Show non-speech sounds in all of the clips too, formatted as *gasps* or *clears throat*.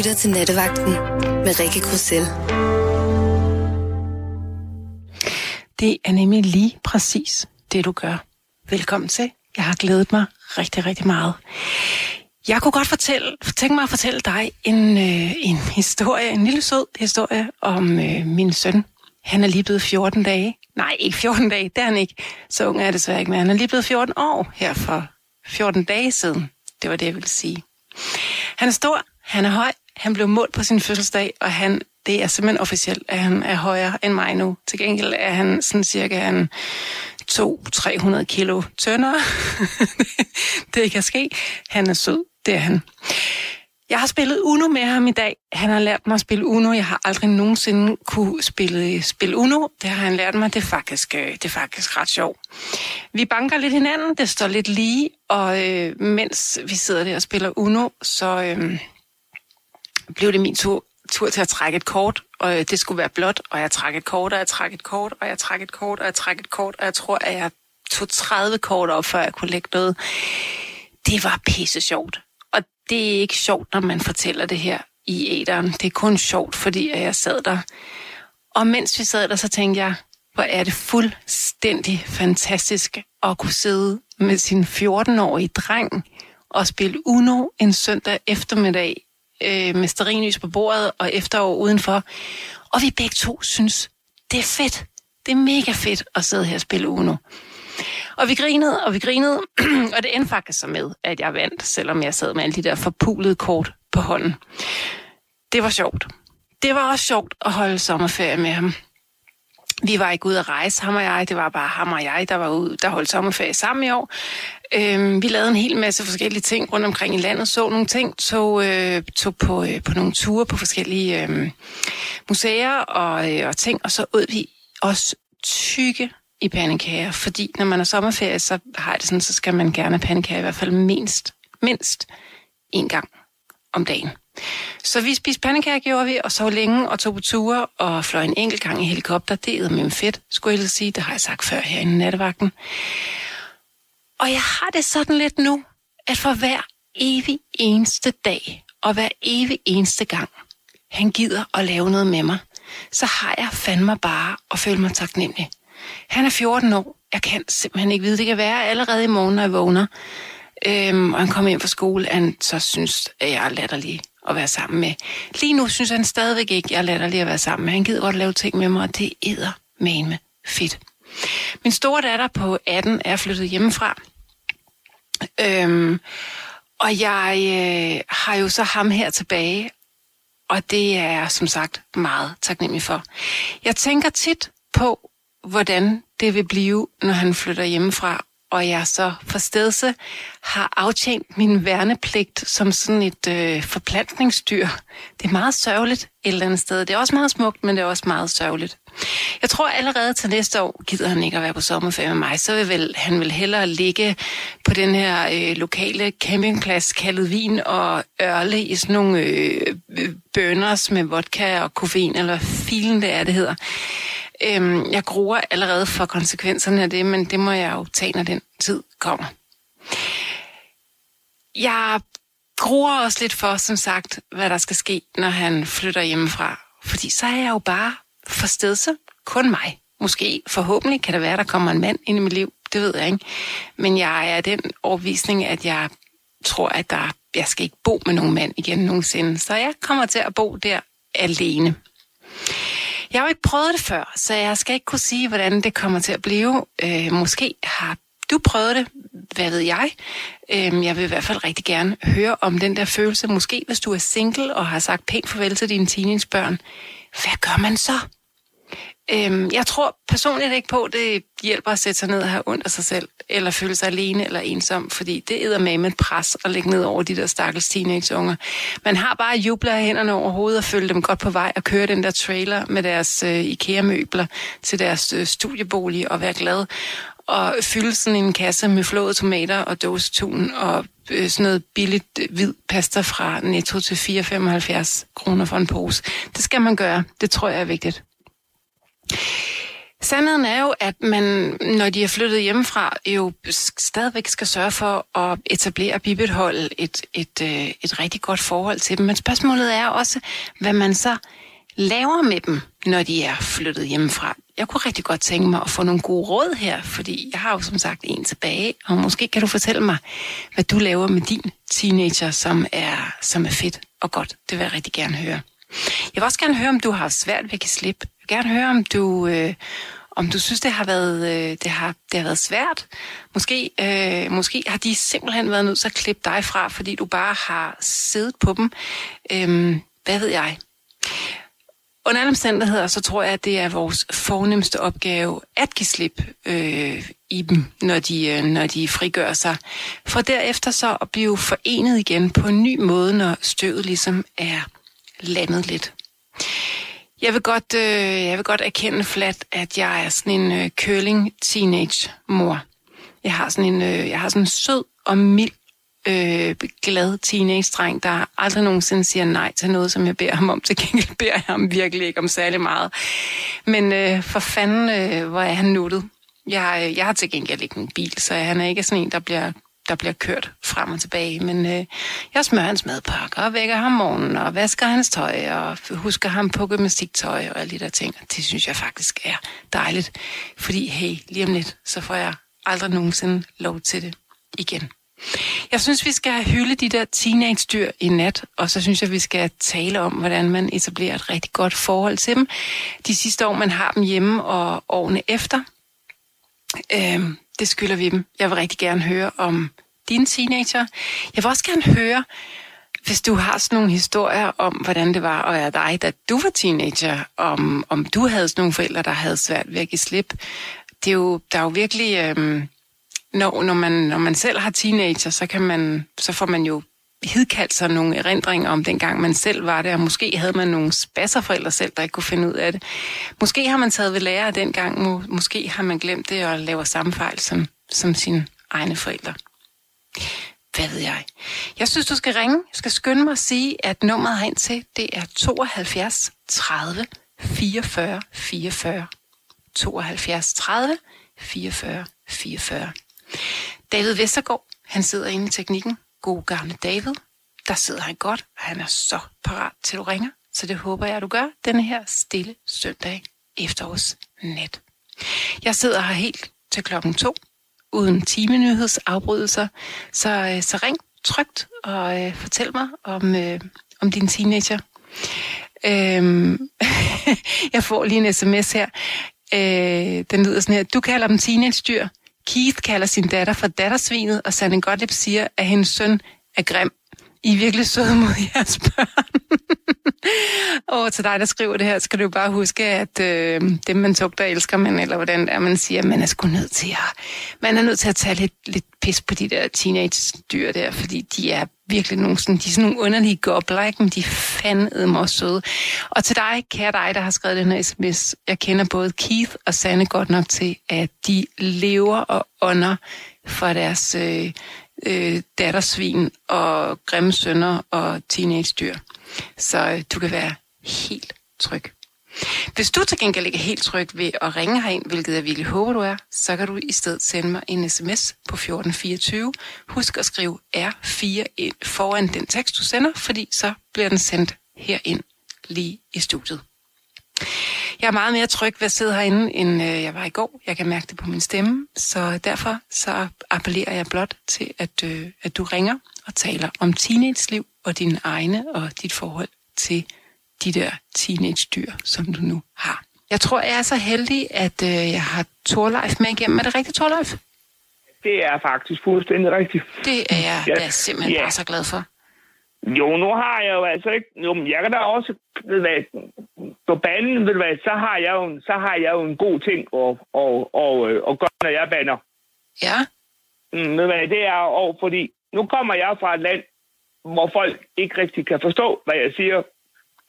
lytter til Nattevagten med Rikke Grussel. Det er nemlig lige præcis det, du gør. Velkommen til. Jeg har glædet mig rigtig, rigtig meget. Jeg kunne godt fortælle, tænke mig at fortælle dig en, øh, en historie, en lille sød historie om øh, min søn. Han er lige blevet 14 dage. Nej, ikke 14 dage, det er han ikke. Så ung er det desværre ikke, men han er lige blevet 14 år her for 14 dage siden. Det var det, jeg ville sige. Han er stor, han er høj, han blev målt på sin fødselsdag, og han, det er simpelthen officielt, at han er højere end mig nu. Til gengæld er han sådan cirka en 200-300 kilo tyndere. *laughs* det kan ske. Han er sød, det er han. Jeg har spillet Uno med ham i dag. Han har lært mig at spille Uno. Jeg har aldrig nogensinde kunne spille, spille Uno. Det har han lært mig. Det er, faktisk, øh, det er faktisk ret sjovt. Vi banker lidt hinanden. Det står lidt lige. Og øh, mens vi sidder der og spiller Uno, så øh, blev det min tur, tur til at trække et kort. Og øh, det skulle være blåt. Og jeg trak et kort, og jeg trak et kort, og jeg trak et kort, og jeg trak et kort. Og jeg tror, at jeg tog 30 kort op, før jeg kunne lægge noget. Det var pisse sjovt Og det er ikke sjovt, når man fortæller det her i æderen. Det er kun sjovt, fordi jeg sad der. Og mens vi sad der, så tænkte jeg, hvor er det fuldstændig fantastisk at kunne sidde med sin 14-årige dreng og spille Uno en søndag eftermiddag øh, med sterinlys på bordet og efterår udenfor. Og vi begge to synes, det er fedt. Det er mega fedt at sidde her og spille Uno. Og vi grinede, og vi grinede, *clears throat* og det endte faktisk så med, at jeg vandt, selvom jeg sad med alle de der forpulede kort på hånden. Det var sjovt. Det var også sjovt at holde sommerferie med ham. Vi var ikke ude at rejse, ham og jeg. Det var bare ham og jeg, der var ude, der holdt sommerferie sammen i år. Øhm, vi lavede en hel masse forskellige ting rundt omkring i landet, så nogle ting, tog, øh, tog på, øh, på nogle ture på forskellige øh, museer og, øh, og ting, og så ud vi også tykke i pandekager, fordi når man er sommerferie, så har det sådan, så skal man gerne have pandekager i hvert fald mindst, mindst en gang om dagen. Så vi spiste pandekager, gjorde vi, og så længe og tog på ture og fløj en enkelt gang i helikopter. Det er med fedt, skulle jeg sige. Det har jeg sagt før her i nattevagten. Og jeg har det sådan lidt nu, at for hver evig eneste dag, og hver evig eneste gang, han gider at lave noget med mig, så har jeg fandme bare at føle mig taknemmelig. Han er 14 år. Jeg kan simpelthen ikke vide, det kan være allerede i morgen, når jeg vågner. Øhm, og han kommer ind fra skole, han så synes, at jeg er latterlig at være sammen med. Lige nu synes han stadigvæk ikke, at jeg er latterlig at være sammen med. Han gider godt lave ting med mig, og det æder med fedt. Min store datter på 18 er flyttet hjemmefra. Øhm, og jeg øh, har jo så ham her tilbage, og det er jeg som sagt meget taknemmelig for. Jeg tænker tit på, hvordan det vil blive, når han flytter hjemmefra, og jeg så for stedse har aftjent min værnepligt som sådan et øh, forplantningsdyr. Det er meget sørgeligt et eller andet sted. Det er også meget smukt, men det er også meget sørgeligt. Jeg tror allerede til næste år gider han ikke at være på sommerferie med mig. Så vil vel, han vil hellere ligge på den her øh, lokale campingplads kaldet vin og ørle i sådan nogle øh, bønners med vodka og koffein, eller filen det er, det hedder. Øhm, jeg gruer allerede for konsekvenserne af det, men det må jeg jo tage, når den tid kommer. Jeg gruer også lidt for, som sagt, hvad der skal ske, når han flytter hjemmefra. Fordi så er jeg jo bare for stedse kun mig. Måske, forhåbentlig kan det være, der kommer en mand ind i mit liv. Det ved jeg ikke. Men jeg er den overvisning, at jeg tror, at der, jeg skal ikke bo med nogen mand igen nogensinde. Så jeg kommer til at bo der alene. Jeg har jo ikke prøvet det før, så jeg skal ikke kunne sige, hvordan det kommer til at blive. Øh, måske har du prøvet det, hvad ved jeg? Øh, jeg vil i hvert fald rigtig gerne høre om den der følelse. Måske hvis du er single og har sagt pænt farvel til dine teenagebørn. Hvad gør man så? Øhm, jeg tror personligt ikke på, at det hjælper at sætte sig ned og have ondt af sig selv, eller føle sig alene eller ensom, fordi det æder med med et pres at lægge ned over de der stakkels teenageunger. Man har bare jubler af hænderne over hovedet og følge dem godt på vej og køre den der trailer med deres øh, IKEA-møbler til deres øh, studiebolig og være glad og fylde sådan en kasse med flåede tomater og dåsetun og øh, sådan noget billigt øh, hvid pasta fra Netto til 4,75 kroner for en pose. Det skal man gøre. Det tror jeg er vigtigt. Sandheden er jo, at man, når de er flyttet hjemmefra, jo stadigvæk skal sørge for at etablere og bibeholde et, et, øh, et rigtig godt forhold til dem. Men spørgsmålet er også, hvad man så laver med dem, når de er flyttet hjemmefra. Jeg kunne rigtig godt tænke mig at få nogle gode råd her, fordi jeg har jo som sagt en tilbage, og måske kan du fortælle mig, hvad du laver med din teenager, som er, som er fedt og godt. Det vil jeg rigtig gerne høre. Jeg vil også gerne høre, om du har svært ved at give slip. Jeg vil gerne høre, om du, øh, om du synes, det har været, øh, det har, det har været svært. Måske, øh, måske har de simpelthen været nødt til at klippe dig fra, fordi du bare har siddet på dem. Øh, hvad ved jeg? Under alle omstændigheder, så tror jeg, at det er vores fornemmeste opgave at give slip øh, i dem, når de, øh, når de frigør sig. For derefter så at blive forenet igen på en ny måde, når støvet ligesom er landet lidt. Jeg vil godt, øh, jeg vil godt erkende flat, at jeg er sådan en øh, curling teenage mor. Jeg har sådan en, øh, jeg har sådan en sød og mild øh, glad teenage-dreng, der aldrig nogensinde siger nej til noget, som jeg beder ham om. Til gengæld beder jeg ham virkelig ikke om særlig meget. Men øh, for fanden, øh, hvor er han nuttet. Jeg, øh, jeg har til gengæld ikke en bil, så han er ikke sådan en, der bliver der bliver kørt frem og tilbage. Men øh, jeg smører hans madpakke og vækker ham om morgenen og vasker hans tøj og husker ham på gymnastiktøj og alle de der ting. Og det synes jeg faktisk er dejligt. Fordi hey, lige om lidt, så får jeg aldrig nogensinde lov til det igen. Jeg synes, vi skal hylde de der teenage-dyr i nat, og så synes jeg, vi skal tale om, hvordan man etablerer et rigtig godt forhold til dem. De sidste år, man har dem hjemme, og årene efter, Øhm, det skylder vi dem. Jeg vil rigtig gerne høre om dine teenager. Jeg vil også gerne høre, hvis du har sådan nogle historier om, hvordan det var at være dig, da du var teenager, om, om du havde sådan nogle forældre, der havde svært ved at give slip. Det er jo, der er jo virkelig... Øhm, når, når, man, når man selv har teenager, så, kan man, så får man jo hidkaldt sig nogle erindringer om dengang man selv var der. måske havde man nogle spasserforældre selv, der ikke kunne finde ud af det. Måske har man taget ved lære af dengang, må, måske har man glemt det og laver samme fejl som, som sine egne forældre. Hvad ved jeg? Jeg synes, du skal ringe. Jeg skal skynde mig at sige, at nummeret herind til, det er 72 30 44 44. 72 30 44 44. David Vestergaard, han sidder inde i teknikken. God gamle David. Der sidder han godt, og han er så parat til du ringer. Så det håber jeg, at du gør denne her stille søndag efterårs net. Jeg sidder her helt til klokken to, uden timenyhedsafbrydelser. Så, øh, så ring trygt og øh, fortæl mig om, øh, om din teenager. Øhm, *laughs* jeg får lige en sms her. Øh, den lyder sådan her. Du kalder dem teenage-dyr. Keith kalder sin datter for dattersvinet, og Sanne Gottlieb siger, at hendes søn er grim. I er virkelig søde mod *laughs* jeres børn. og oh, til dig, der skriver det her, skal du bare huske, at øh, dem, man tugter, elsker man, eller hvordan det er, man siger, man er sgu nødt til at, man er nødt til at tage lidt, lidt pis på de der teenage-dyr der, fordi de er virkelig nogle, sådan, de er sådan nogle underlige gobler, ikke? men de er fandme mig søde. Og til dig, kære dig, der har skrevet den her sms, jeg kender både Keith og Sanne godt nok til, at de lever og ånder for deres øh, øh, dattersvin og grimme sønner og teenage-dyr. Så øh, du kan være helt tryg. Hvis du til gengæld ikke er helt tryg ved at ringe herind, hvilket jeg virkelig håber, du er, så kan du i stedet sende mig en sms på 1424. Husk at skrive R4 ind foran den tekst, du sender, fordi så bliver den sendt herind lige i studiet. Jeg er meget mere tryg ved at sidde herinde, end øh, jeg var i går. Jeg kan mærke det på min stemme, så derfor så appellerer jeg blot til, at, øh, at du ringer og taler om teenage-liv og dine egne og dit forhold til de der teenage-dyr, som du nu har. Jeg tror, jeg er så heldig, at øh, jeg har Torleif med igennem. Er det rigtigt, Torleif? Det er faktisk fuldstændig rigtigt. Det er jeg, ja. er simpelthen ja. bare så glad for. Jo, nu har jeg jo altså ikke... Jo, men jeg kan da også... Ved hvad, på banen, ved hvad, så har jeg jo, så har jeg jo en god ting at, at, at, at, at gøre, når jeg bander. Ja. Mm, ved hvad, det er jo, fordi nu kommer jeg fra et land, hvor folk ikke rigtig kan forstå, hvad jeg siger.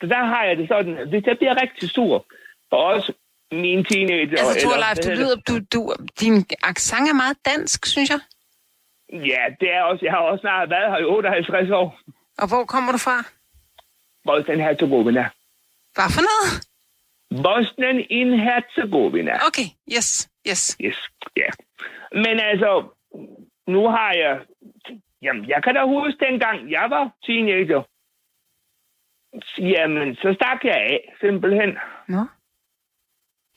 Så der har jeg det sådan, hvis jeg bliver rigtig sur, og også mine teenager... Altså, Torleif, du lyder, du, du, din accent er meget dansk, synes jeg. Ja, det er også. Jeg har også snart været her i 58 år. Og hvor kommer du fra? Bosnien Herzegovina. Hvad for noget? Bosnien in Herzegovina. Okay, yes, yes. Yes, ja. Men altså, nu har jeg... Jamen, jeg kan da huske dengang, jeg var teenager. Jamen, så stak jeg af, simpelthen. Nå.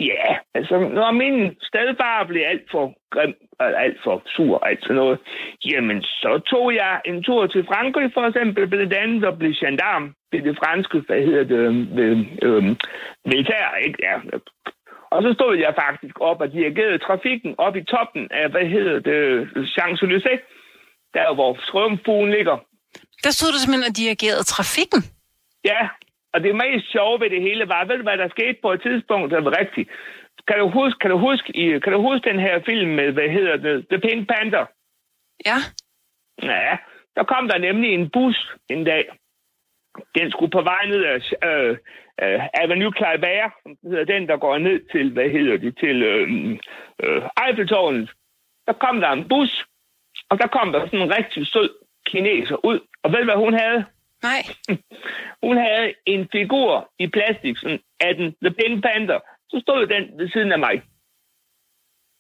Ja, altså, når min stedfar blev alt for grim, og alt for sur og alt sådan noget, jamen, så tog jeg en tur til Frankrig, for eksempel, blandt andet, og blev gendarm ved det franske, hvad hedder det, ved, øh, militær, ikke? Ja. Og så stod jeg faktisk op og dirigerede trafikken op i toppen af, hvad hedder det, Champs-Élysées, der hvor strømfuglen ligger. Der stod du simpelthen og dirigerede trafikken. Ja, og det mest sjove ved det hele var, ved du hvad der skete på et tidspunkt, der var rigtigt? Kan du huske, kan du huske, kan du huske den her film med, hvad hedder det, The Pink Panther? Ja. Ja, der kom der nemlig en bus en dag. Den skulle på vej ned af øh, øh, Avenue Kleibert, som hedder den, der går ned til, hvad hedder det, til øh, øh, Eiffeltårnet. Der kom der en bus, og der kom der sådan en rigtig sød kineser ud. Og ved hvad hun havde? Nej. *laughs* Hun havde en figur i plastik sådan, af den The Pink Panther. Så stod den ved siden af mig.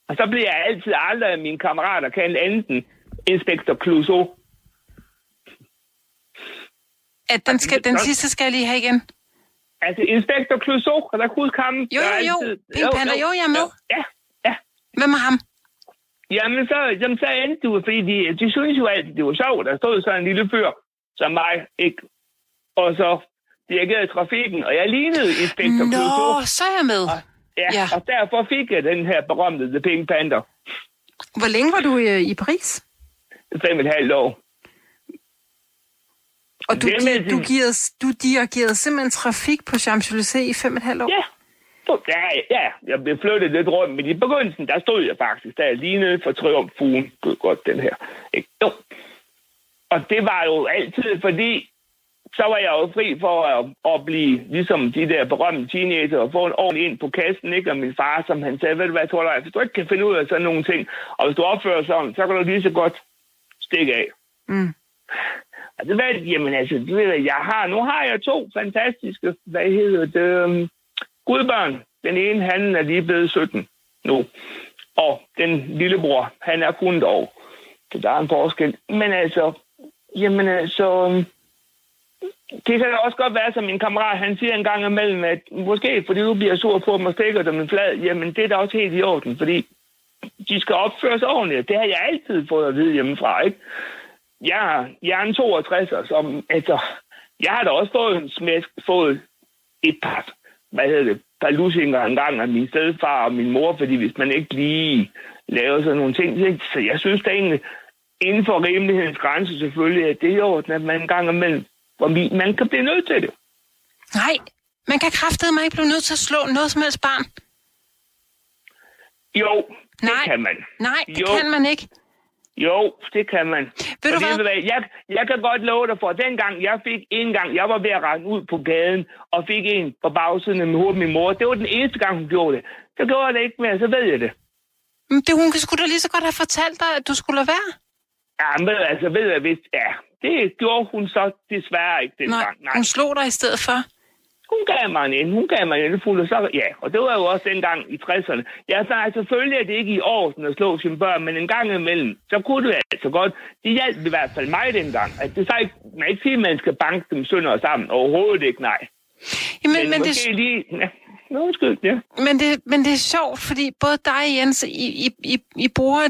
Og så blev jeg altid aldrig af mine kammerater kaldt enten Inspektor Clouseau. At den, skal, den sidste skal jeg lige have igen. Altså, Inspektor Clouseau, kan du ikke huske ham? Jo, Der jo, jo. Pink Panther, jo, jeg er med. Ja, ja. Hvem er ham? Jamen, så, jamen, så endte du, fordi de, de synes jo altid, det var sjovt. Der stod så en lille fyr som mig, ikke? Og så dirigerede trafikken, og jeg lignede Inspektor. Nå, så er jeg med. Ja, ja. og derfor fik jeg den her berømte The Pink Panther. Hvor længe var du i, i Paris? Fem og et halvt år. Og du, gi- du, giver, du dirigerede simpelthen trafik på Champs-Élysées i fem og et halvt år? Ja. Ja, ja, jeg blev flyttet lidt rundt, men i begyndelsen, der stod jeg faktisk, der lignede for triumfuen. Gud godt, den her. Ikke? Jo. Og det var jo altid, fordi så var jeg jo fri for at, at blive ligesom de der berømte teenager og få en ordentlig ind på kassen, ikke? Og min far, som han sagde, ved du hvad, tror du, hvis du ikke kan finde ud af sådan nogle ting, og hvis du opfører sådan, så kan du lige så godt stikke af. Mm. Og det var, jamen altså, du ved, jeg har, nu har jeg to fantastiske, hvad hedder det, um, gudbørn. Den ene, han er lige blevet 17 nu. Og den lillebror, han er kun et år. Så der er en forskel. Men altså, jamen øh, så øhm, det kan også godt være, som min kammerat, han siger en gang imellem, at måske fordi du bliver sur på dem og stikker dem en flad, jamen det er da også helt i orden, fordi de skal opføres ordentligt. Det har jeg altid fået at vide hjemmefra, ikke? jeg, jeg er en 62, som, altså, jeg har da også fået en smæsk, fået et par, hvad hedder det, par lusinger en gang af min stedfar og min mor, fordi hvis man ikke lige laver sådan nogle ting, så- så jeg synes da egentlig, inden for rimelighedens grænse selvfølgelig, at det er i orden, at man en gang imellem, hvor man kan blive nødt til det. Nej, man kan kraftedeme ikke blive nødt til at slå noget som helst barn. Jo, det Nej. kan man. Nej, det Jo. kan man ikke. Jo, det kan man. Ved du Fordi, hvad? Jeg, jeg kan godt love dig for, at dengang jeg fik en gang, jeg var ved at rende ud på gaden, og fik en på bagsiden af min hoved, min mor. Det var den eneste gang, hun gjorde det. Så gjorde jeg det ikke mere, så ved jeg det. Men det, hun skulle da lige så godt have fortalt dig, at du skulle lade være. Ja, men altså, ved jeg, hvis, ja, det gjorde hun så desværre ikke Nej, dengang. Nej, hun slog dig i stedet for. hun gav mig en, hun gav mig en fuld, og så, ja, og det var jo også dengang i 60'erne. Jeg sagde, altså, selvfølgelig er det ikke i orden at slå sine børn, men en gang imellem, så kunne det altså godt. Det hjalp i hvert fald mig dengang. At det så ikke, man ikke sige, at man skal banke dem sønder sammen. Overhovedet ikke, nej. Jamen, Men, men, det, måske lige... Ja, Nå, undskyld, ja. men, det, men det er sjovt, fordi både dig og Jens, I, I, I, I bruger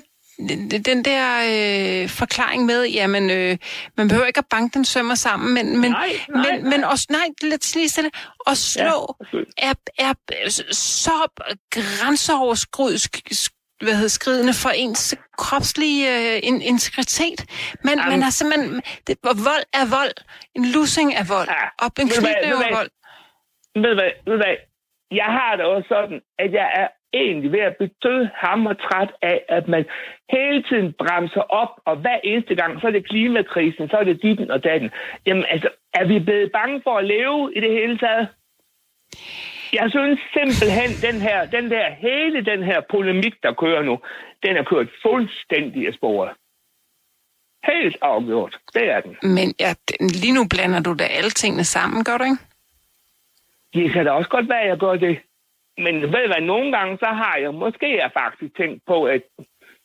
den der øh, forklaring med, jamen, øh, man behøver ikke at banke den sømmer sammen, men, men, Nej, nej, men, men også, nej, lidt lige stille, at slå undskyld. er, er så grænseoverskridende hvad hedder, skridende for ens kropslige øh, in, integritet. Man, Jamen. man har simpelthen... Det, vold er vold. En losing er vold. Ja. Og en du er vold. Ved hvad, ved hvad? Jeg har det også sådan, at jeg er egentlig ved at blive død hammertræt af, at man hele tiden bremser op, og hver eneste gang, så er det klimakrisen, så er det ditten og datten. Jamen altså, er vi blevet bange for at leve i det hele taget? Jeg synes simpelthen, den her, den der, hele den her polemik, der kører nu, den er kørt fuldstændig af sporet. Helt afgjort. Det er den. Men ja, lige nu blander du da alle tingene sammen, gør du ikke? Det kan da også godt være, at jeg gør det. Men ved hvad, nogle gange så har jeg måske jeg faktisk tænkt på, at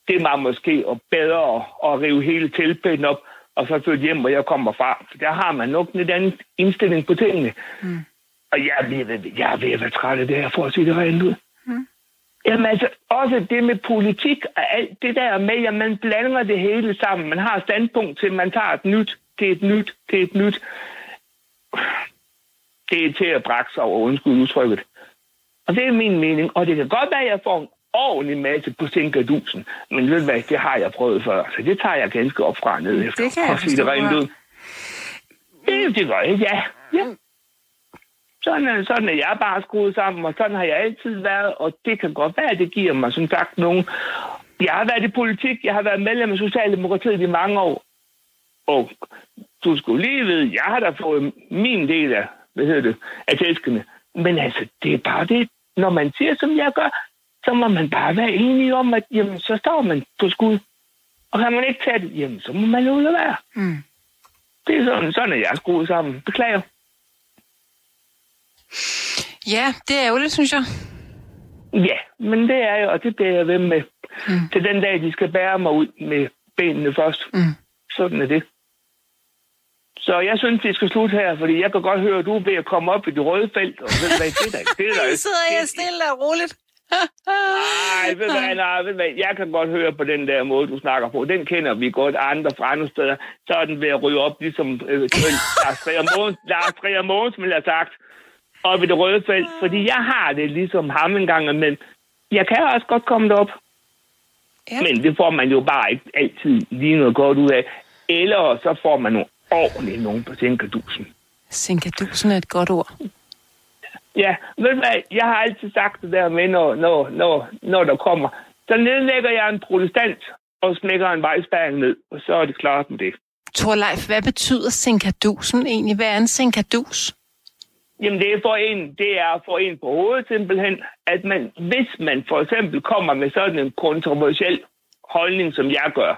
det var måske bedre at, at rive hele tilpænden op, og så flytte hjem, hvor jeg kommer fra. For der har man nok en lidt anden indstilling på tingene. Mm. Og jeg er, ved, jeg er ved at være træt af det her, for at sige det rent ud. Mm. Jamen altså, også det med politik og alt det der med, at man blander det hele sammen. Man har standpunkt til, man tager et nyt, det er et nyt, det er et nyt. Det er til at brække sig over, undskyld udtrykket. Og det er min mening. Og det kan godt være, at jeg får en ordentlig masse på sinkadusen. Men ved hvad, det har jeg prøvet før. Så det tager jeg ganske op fra ned efter. Det kan jeg sige det rent ud. Det, det gør jeg, ja. ja. Sådan er, sådan er jeg bare skruet sammen, og sådan har jeg altid været, og det kan godt være, at det giver mig som sagt nogen. Jeg har været i politik, jeg har været medlem af Socialdemokratiet i mange år, og du skulle lige vide, jeg har da fået min del af, hvad hedder det, af tæskene. Men altså, det er bare det, når man siger, som jeg gør, så må man bare være enig om, at jamen, så står man på skud. Og kan man ikke tage det, jamen, så må man jo lade være. Mm. Det er sådan, sådan, at jeg er skruet sammen. Beklager. Ja, det er ærgerligt, synes jeg. Ja, men det er jo, og det bliver jeg ved med. Mm. Til den dag, de skal bære mig ud med benene først. Mm. Sådan er det. Så jeg synes, vi skal slutte her, fordi jeg kan godt høre, at du er ved at komme op i det røde felt. Og ved hvad, det der, det der, *laughs* sidder jeg stille og roligt. nej, ved hvad, nej, ved hvad, jeg kan godt høre på den der måde, du snakker på. Den kender vi godt andre fra andre steder. Så er den ved at ryge op, ligesom øh, *laughs* Lars Trier Mogens, Lars Trier Mogens, vil have sagt op i det røde felt, fordi jeg har det ligesom ham en gang men Jeg kan også godt komme derop. Ja. Men det får man jo bare ikke altid lige noget godt ud af. Eller så får man nogle ordentligt nogen på Sinkadusen. Sinkadusen er et godt ord. Ja, ved du hvad, jeg har altid sagt det der med, når, når, når, når der kommer. Så nedlægger jeg en protestant og smækker en vejspæring ned, og så er det klart med det. Torleif, hvad betyder sinkadusen egentlig? Hvad er en sinkadus? Jamen det er for en, det er for en på hovedet simpelthen, at man, hvis man for eksempel kommer med sådan en kontroversiel holdning, som jeg gør,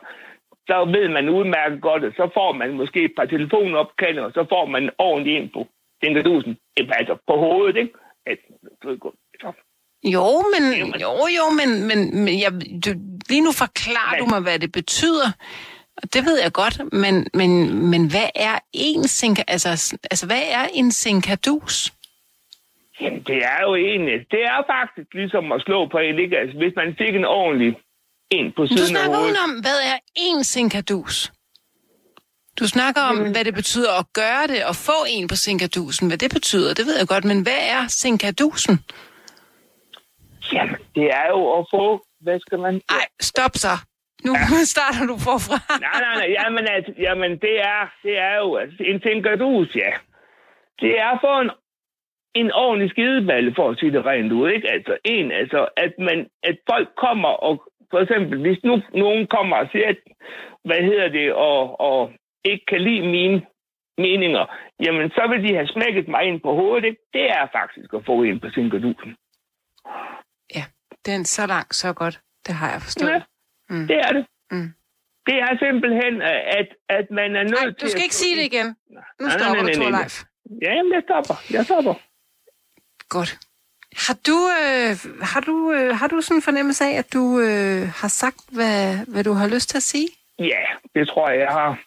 så ved man udmærket godt, at så får man måske et par telefonopkald, og så får man ordentligt ind på Dinkerdusen, altså på hovedet, ikke? At, jo, men, jo, jo, men, men, men jeg, du, lige nu forklarer men, du mig, hvad det betyder. Det ved jeg godt, men, men, men hvad er en sinka, altså, altså hvad er en sinkadus? Jamen, det er jo egentlig, det er faktisk ligesom at slå på en, ikke? Altså, hvis man fik en ordentlig en på siden af hovedet. Du om, hvad er en sinkadus? Du snakker om, mm. hvad det betyder at gøre det og få en på sinkadusen. Hvad det betyder, det ved jeg godt, men hvad er sinkadusen? Jamen, det er jo at få, hvad skal man... Nej, stop så. Nu ja. *laughs* starter du forfra. nej, nej, nej. Jamen, altså, jamen det, er, det er jo altså, en sinkadus, ja. Det er for en, en ordentlig skideballe, for at sige det rent ud. Ikke? Altså, en, altså, at, man, at folk kommer og for eksempel, hvis nu nogen kommer og siger, at, hvad hedder det, og, og ikke kan lide mine meninger, jamen så vil de have smækket mig ind på hovedet. Ikke? Det er faktisk at få en på sinkadusen. Ja, den så langt, så godt. Det har jeg forstået. Ja, mm. det er det. Mm. Det er simpelthen, at, at man er nødt Ej, til... du skal at... ikke sige det igen. Nu nej, stopper nej, nej, du, Torleif. Ja, jamen, jeg stopper. Jeg stopper. Godt. Har du, øh, har du, øh, har du sådan en fornemmelse af, at du øh, har sagt, hvad, hvad du har lyst til at sige? Ja, det tror jeg, jeg har.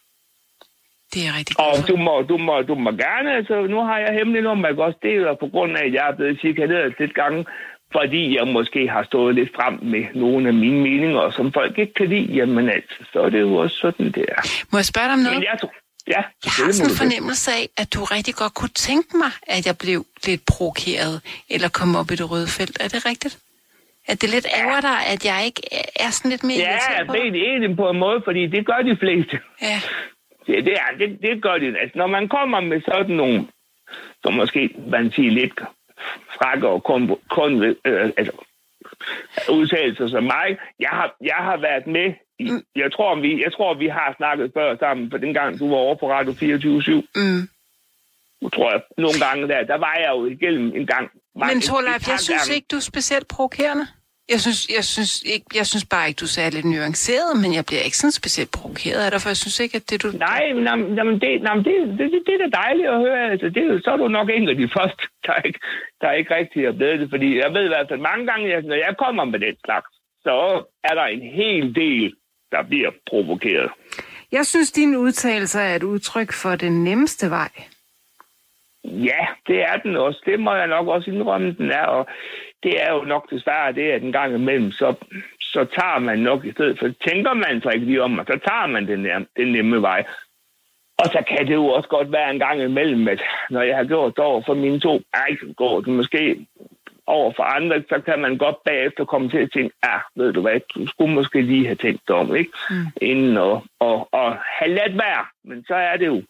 Det er rigtig godt. Og du må, du, må, du må gerne, altså nu har jeg hemmelig nummer, ikke også? Det er på grund af, at jeg er blevet chikaneret lidt gange, fordi jeg måske har stået lidt frem med nogle af mine meninger, som folk ikke kan lide, jamen altså, så er det jo også sådan, det er. Må jeg spørge dig om noget? Men jeg tror, Ja, jeg har sådan en fornemmelse af, at du rigtig godt kunne tænke mig, at jeg blev lidt provokeret, eller kom op i det røde felt. Er det rigtigt? At det lidt ærger dig, at jeg ikke er sådan lidt mere Ja, det er enig på en måde, fordi det gør de fleste. Ja. Det, det, er, det, det gør de. Altså, når man kommer med sådan nogle, som måske man siger lidt frakker og kun, kun øh, altså, udtalelser som mig. Jeg har, jeg har været med Mm. Jeg tror, vi, jeg tror, vi har snakket før sammen, for den gang du var over på Radio 24 mm. Nu tror jeg, nogle gange der, der var jeg jo igennem en gang. Men Torleif, jeg synes ikke, du er specielt provokerende. Jeg synes, jeg, synes ikke, jeg synes bare ikke, du er lidt nuanceret, men jeg bliver ikke sådan specielt provokeret af dig, for jeg synes ikke, at det du... Nej, men, jamen, det, jamen, det, det, det, det er da dejligt at høre. Altså, det, så er du nok en af de første, *laughs* der ikke, der ikke rigtig har blevet det. Fordi jeg ved i hvert fald mange gange, jeg, når jeg kommer med den slags, så er der en hel del, der bliver provokeret. Jeg synes, din udtalelse er et udtryk for den nemmeste vej. Ja, det er den også. Det må jeg nok også indrømme, den er. Og det er jo nok desværre det, at en gang imellem, så, så tager man nok i stedet for, tænker man sig ikke lige om, og så tager man den, der, den nemme vej. Og så kan det jo også godt være en gang imellem, at når jeg har gjort det over for mine to, ej, går det måske over for andre, så kan man godt bagefter komme til at tænke, ja, ved du hvad, du skulle måske lige have tænkt om, ikke? Mm. Inden og, og, og have let være. Men så er det jo,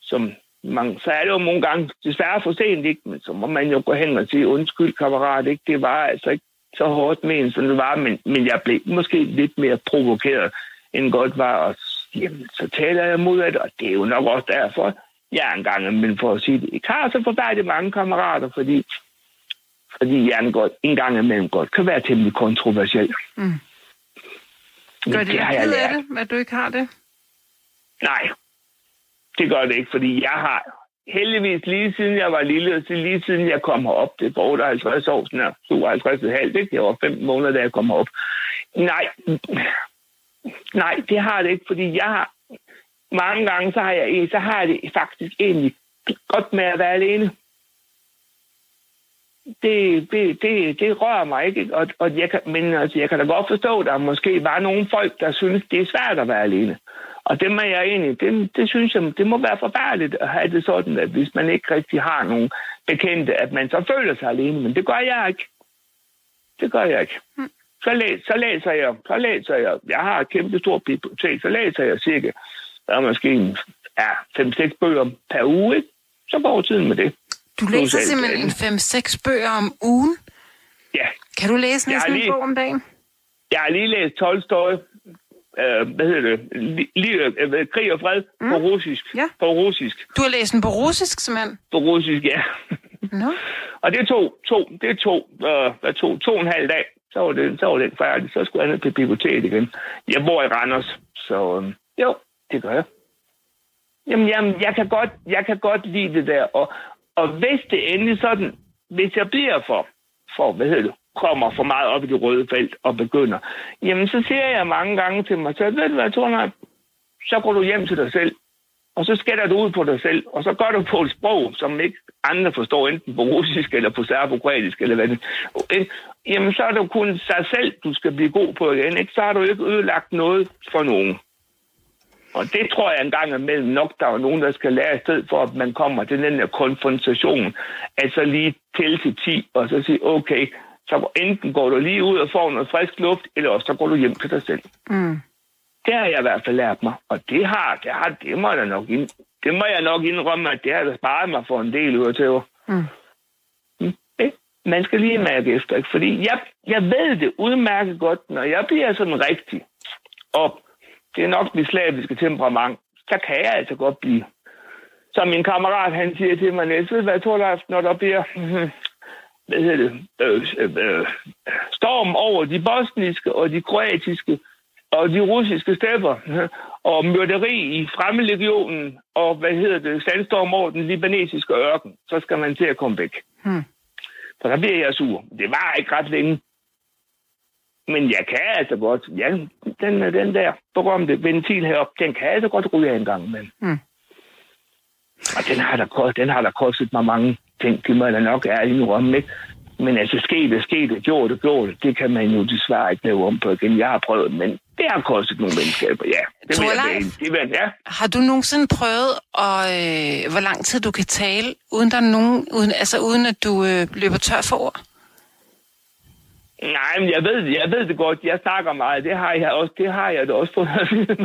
som man, så er det jo nogle gange desværre for sent, ikke? Men så må man jo gå hen og sige, undskyld kammerat, ikke? Det var altså ikke så hårdt med en, som det var, men, men jeg blev måske lidt mere provokeret, end godt var, og jamen, så taler jeg mod det, og det er jo nok også derfor, jeg er engang, men for at sige det, ikke har så forfærdeligt mange kammerater, fordi, fordi hjernen godt en gang imellem godt kan være temmelig kontroversiel. Mm. Gør det, det har jeg lært. det, at du ikke har det? Nej, det gør det ikke, fordi jeg har heldigvis lige siden jeg var lille, og lige siden jeg kom herop, det var 58 år, sådan 52 og halvt, ikke? Var fem måneder, da jeg kom herop. Nej, nej, det har det ikke, fordi jeg har, mange gange, så har jeg, så har jeg det faktisk egentlig godt med at være alene. Det, det, det, det rører mig ikke, og, og jeg kan, men altså, jeg kan da godt forstå, at der måske var nogle folk, der synes, det er svært at være alene. Og det, er jeg egentlig, det, det synes jeg, det må være forfærdeligt at have det sådan, at hvis man ikke rigtig har nogen bekendte, at man så føler sig alene. Men det gør jeg ikke. Det gør jeg ikke. Mm. Så, læs, så læser jeg, så læser jeg, jeg har et kæmpe stort bibliotek, så læser jeg cirka, der er måske en, ja, 5-6 bøger per uge, ikke? så går tiden med det. Du læser simpelthen 5-6 bøger om ugen? Ja. Kan du læse næsten lige, en bog om dagen? Jeg har lige læst Tolstoy, øh, hvad hedder det, lige, øh, krig og fred mm. på russisk. Ja. På russisk. Du har læst den på russisk, simpelthen? På russisk, ja. No. og det tog, to, det tog, øh, tog, to og en halv dag, så var, det, så var det færdigt. Så skulle jeg ned til biblioteket igen. Jeg bor i Randers, så øh, jo, det gør jeg. Jamen, jamen jeg, kan godt, jeg kan godt lide det der, og, og hvis det endelig sådan, hvis jeg bliver for, for hvad hedder det, kommer for meget op i det røde felt og begynder, jamen så siger jeg mange gange til mig selv, ved du hvad, Tornhøj, så går du hjem til dig selv, og så skætter du ud på dig selv, og så gør du på et sprog, som ikke andre forstår, enten på russisk eller på serbokratisk, eller hvad det Jamen, så er det kun sig selv, du skal blive god på igen, ikke? Så har du ikke ødelagt noget for nogen. Og det tror jeg engang imellem nok, der er nogen, der skal lære i stedet for, at man kommer til den her konfrontation. Altså lige til til 10, og så sige, okay, så enten går du lige ud og får noget frisk luft, eller også så går du hjem til dig selv. Mm. Det har jeg i hvert fald lært mig, og det har, det, har, det må jeg nok ind, det må jeg nok indrømme, at det har der sparet mig for en del ud til. Mm. Det, man skal lige mærke efter, ikke? fordi jeg, jeg ved det udmærket godt, når jeg bliver sådan rigtig, og det er nok mit slaviske temperament, så kan jeg altså godt blive. Som min kammerat, han siger til mig, ved hvad, Torleif, når der bliver *laughs* hvad hedder det, øh, øh, storm over de bosniske og de kroatiske og de russiske stepper, *laughs* og myrderi i fremmedlegionen, og hvad hedder det, sandstorm over den libanesiske ørken, så skal man til at komme væk. Hmm. Så der bliver jeg sur. Det var ikke ret længe. Men jeg kan altså godt, ja, den, den der berømte ventil heroppe, den kan altså godt ryge af en gang Men. Hmm. Og den har, der, den har der kostet mig mange ting, det må jeg da nok ærligt indrømme, ikke? Men altså, sket det, sket det, gjort det, det, det kan man jo desværre ikke lave om på igen. Jeg har prøvet, men det har kostet nogle venskaber, ja. Det vil jeg det vil, ja. Har du nogensinde prøvet, og, øh, hvor lang tid du kan tale, uden, der er nogen, uden, altså, uden at du øh, løber tør for ord? Nej, men jeg ved, jeg ved det godt. Jeg snakker meget. Det har jeg også. Det har jeg da også fået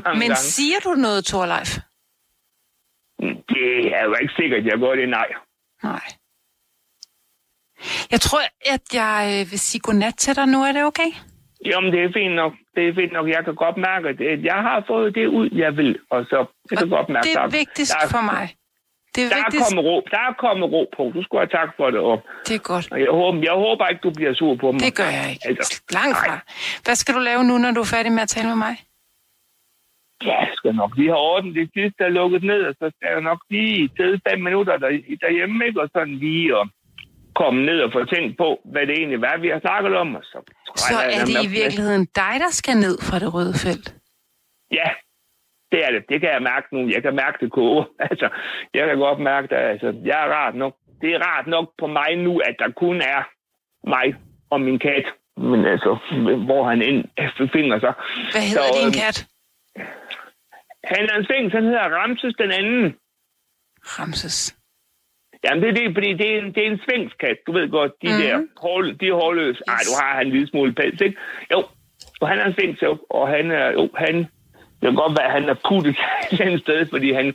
mange Men gange. siger du noget, Thorleif? Det er jo ikke sikkert, jeg gør det, nej. Nej. Jeg tror, at jeg øh, vil sige godnat til dig nu. Er det okay? Jamen, det er fint nok. Det er fint nok. Jeg kan godt mærke, at jeg har fået det ud, jeg vil. Og så jeg kan godt mærke, det er vigtigst der, for mig. Det er Der er vigtigt. kommet ro, der er kommet ro på. Du skulle have tak for det. Og Det er godt. og jeg håber, jeg håber ikke, du bliver sur på mig. Det gør jeg ikke. Altså, Langt fra. nej. Hvad skal du lave nu, når du er færdig med at tale med mig? Ja, jeg skal nok lige have orden. Det sidste er lukket ned, og så skal jeg nok lige sidde fem minutter der, derhjemme, ikke? Og sådan lige og komme ned og få tænkt på, hvad det egentlig var, vi har snakket om. Og så, Så er det i virkeligheden dig, der skal ned fra det røde felt? Ja, det er det. Det kan jeg mærke nu. Jeg kan mærke det koge. *laughs* Altså, jeg kan godt mærke det. Altså, jeg er rart nok. Det er rart nok på mig nu, at der kun er mig og min kat. Men altså, hvor han end befinder sig. Hvad hedder Så, din øhm, kat? Han er en sving, han hedder Ramses den anden. Ramses. Jamen, det er det, fordi det er en, det er en svingskat. Du ved godt, de Mhm. mm. der hår, de er hårløse. Ej, Yes. du har han en lille smule pels, ikke? Jo, og han er en svings. Og han er, jo, han, det kan godt være, at han er puttet et *laughs* andet sted, fordi han,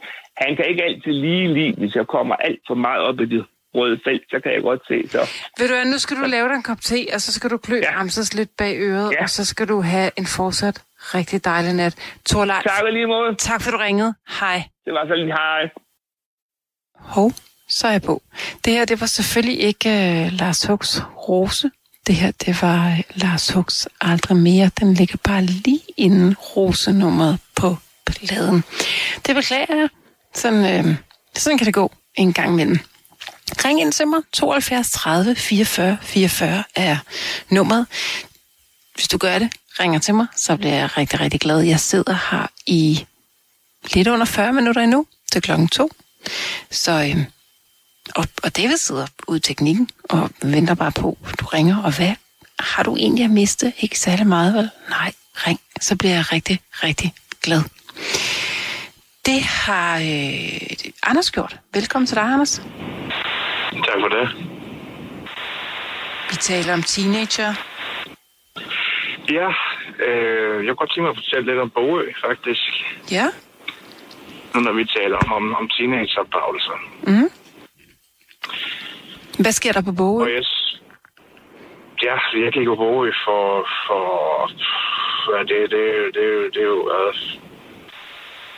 han kan ikke altid lige lide, hvis jeg kommer alt for meget op i det røde felt, så kan jeg godt se, så... Ved du hvad, nu skal du lave dig en kop te, og så skal du klø Ja. Ramses lidt bag øret, Ja. og så skal du have en fortsat rigtig dejlig nat. Torleif, Tak lige måde. tak for du ringede. Hej. Det var så lige hej. Hov, så er jeg på. Det her, det var selvfølgelig ikke uh, Lars Hugs rose. Det her, det var øh, Lars Hugs aldrig mere. Den ligger bare lige inden rosenummeret på pladen. Det beklager jeg. Sådan, øh, sådan kan det gå en gang imellem. Ring ind til mig. 72 30 44 44 er nummeret. Hvis du gør det, ringer til mig, så bliver jeg rigtig, rigtig glad. Jeg sidder her i lidt under 40 minutter endnu til klokken to. Så, øh, og, og David sidder ude i teknikken og venter bare på, du ringer. Og hvad har du egentlig at miste? Ikke særlig meget, vel? Nej, ring. Så bliver jeg rigtig, rigtig glad. Det har øh, Anders gjort. Velkommen til dig, Anders. Tak for det. Vi taler om teenager. Ja, øh, jeg kunne godt tænke mig at fortælle lidt om Bogø, faktisk. Ja. Nu når vi taler om, om, om teenageopdragelser. Mm. Hvad sker der på Bogø? Og jeg, ja, jeg gik på Bogø for, for ja, det, det, det, det er jo øh,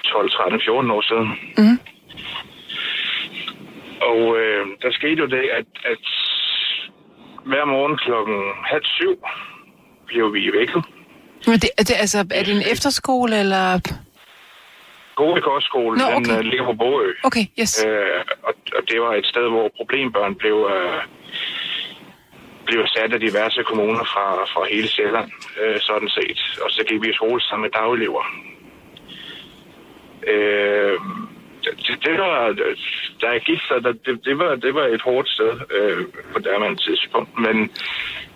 12, 13, 14 år siden. Mm. Og øh, der skete jo det, at, at hver morgen klokken halv syv blev vi vækket. Men det, er det, altså, er det en efterskole, eller... Gode kostskole, Nå, den okay. øh, ligger på Bogø. Okay, yes. Øh, og, og det var et sted, hvor problembørn blev, øh, blev sat af diverse kommuner fra, fra hele Sjælland, øh, sådan set. Og så gik vi i skole sammen med dagelever. Øh, det, det var, da jeg gik der, det, det, var, det var et hårdt sted øh, på det tidspunkt, men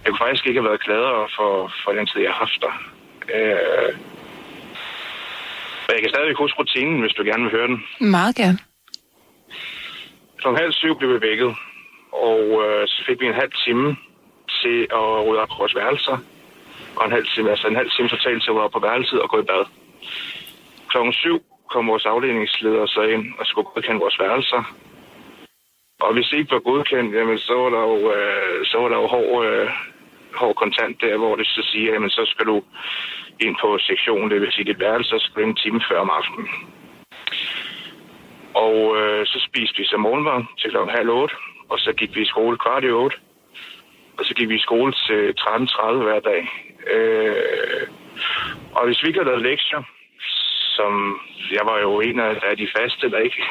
jeg kunne faktisk ikke have været gladere for, for den tid, jeg har haft der. Øh, jeg kan stadigvæk huske rutinen, hvis du gerne vil høre den. Meget gerne. Klokken halv syv blev vi vækket, og øh, så fik vi en halv time til at rydde op på vores værelser. Og en halv time, altså en halv time totalt til at rydde op på værelset og gå i bad. Klokken syv kom vores afdelingsleder så ind og skulle godkende vores værelser. Og hvis det ikke var godkendt, jamen, så var der jo, øh, så var der jo hård, øh, hård kontant der, hvor det så siger, jamen så skal du ind på sektionen, det vil sige dit værelse, så skal du en time før om aftenen. Og øh, så spiste vi så morgenmad til klokken halv otte, og så gik vi i skole kvart i otte. Og så gik vi i skole til 13.30 hver dag. Øh, og hvis vi ikke havde lavet lektier, som jeg var jo en af, af de faste, der ikke,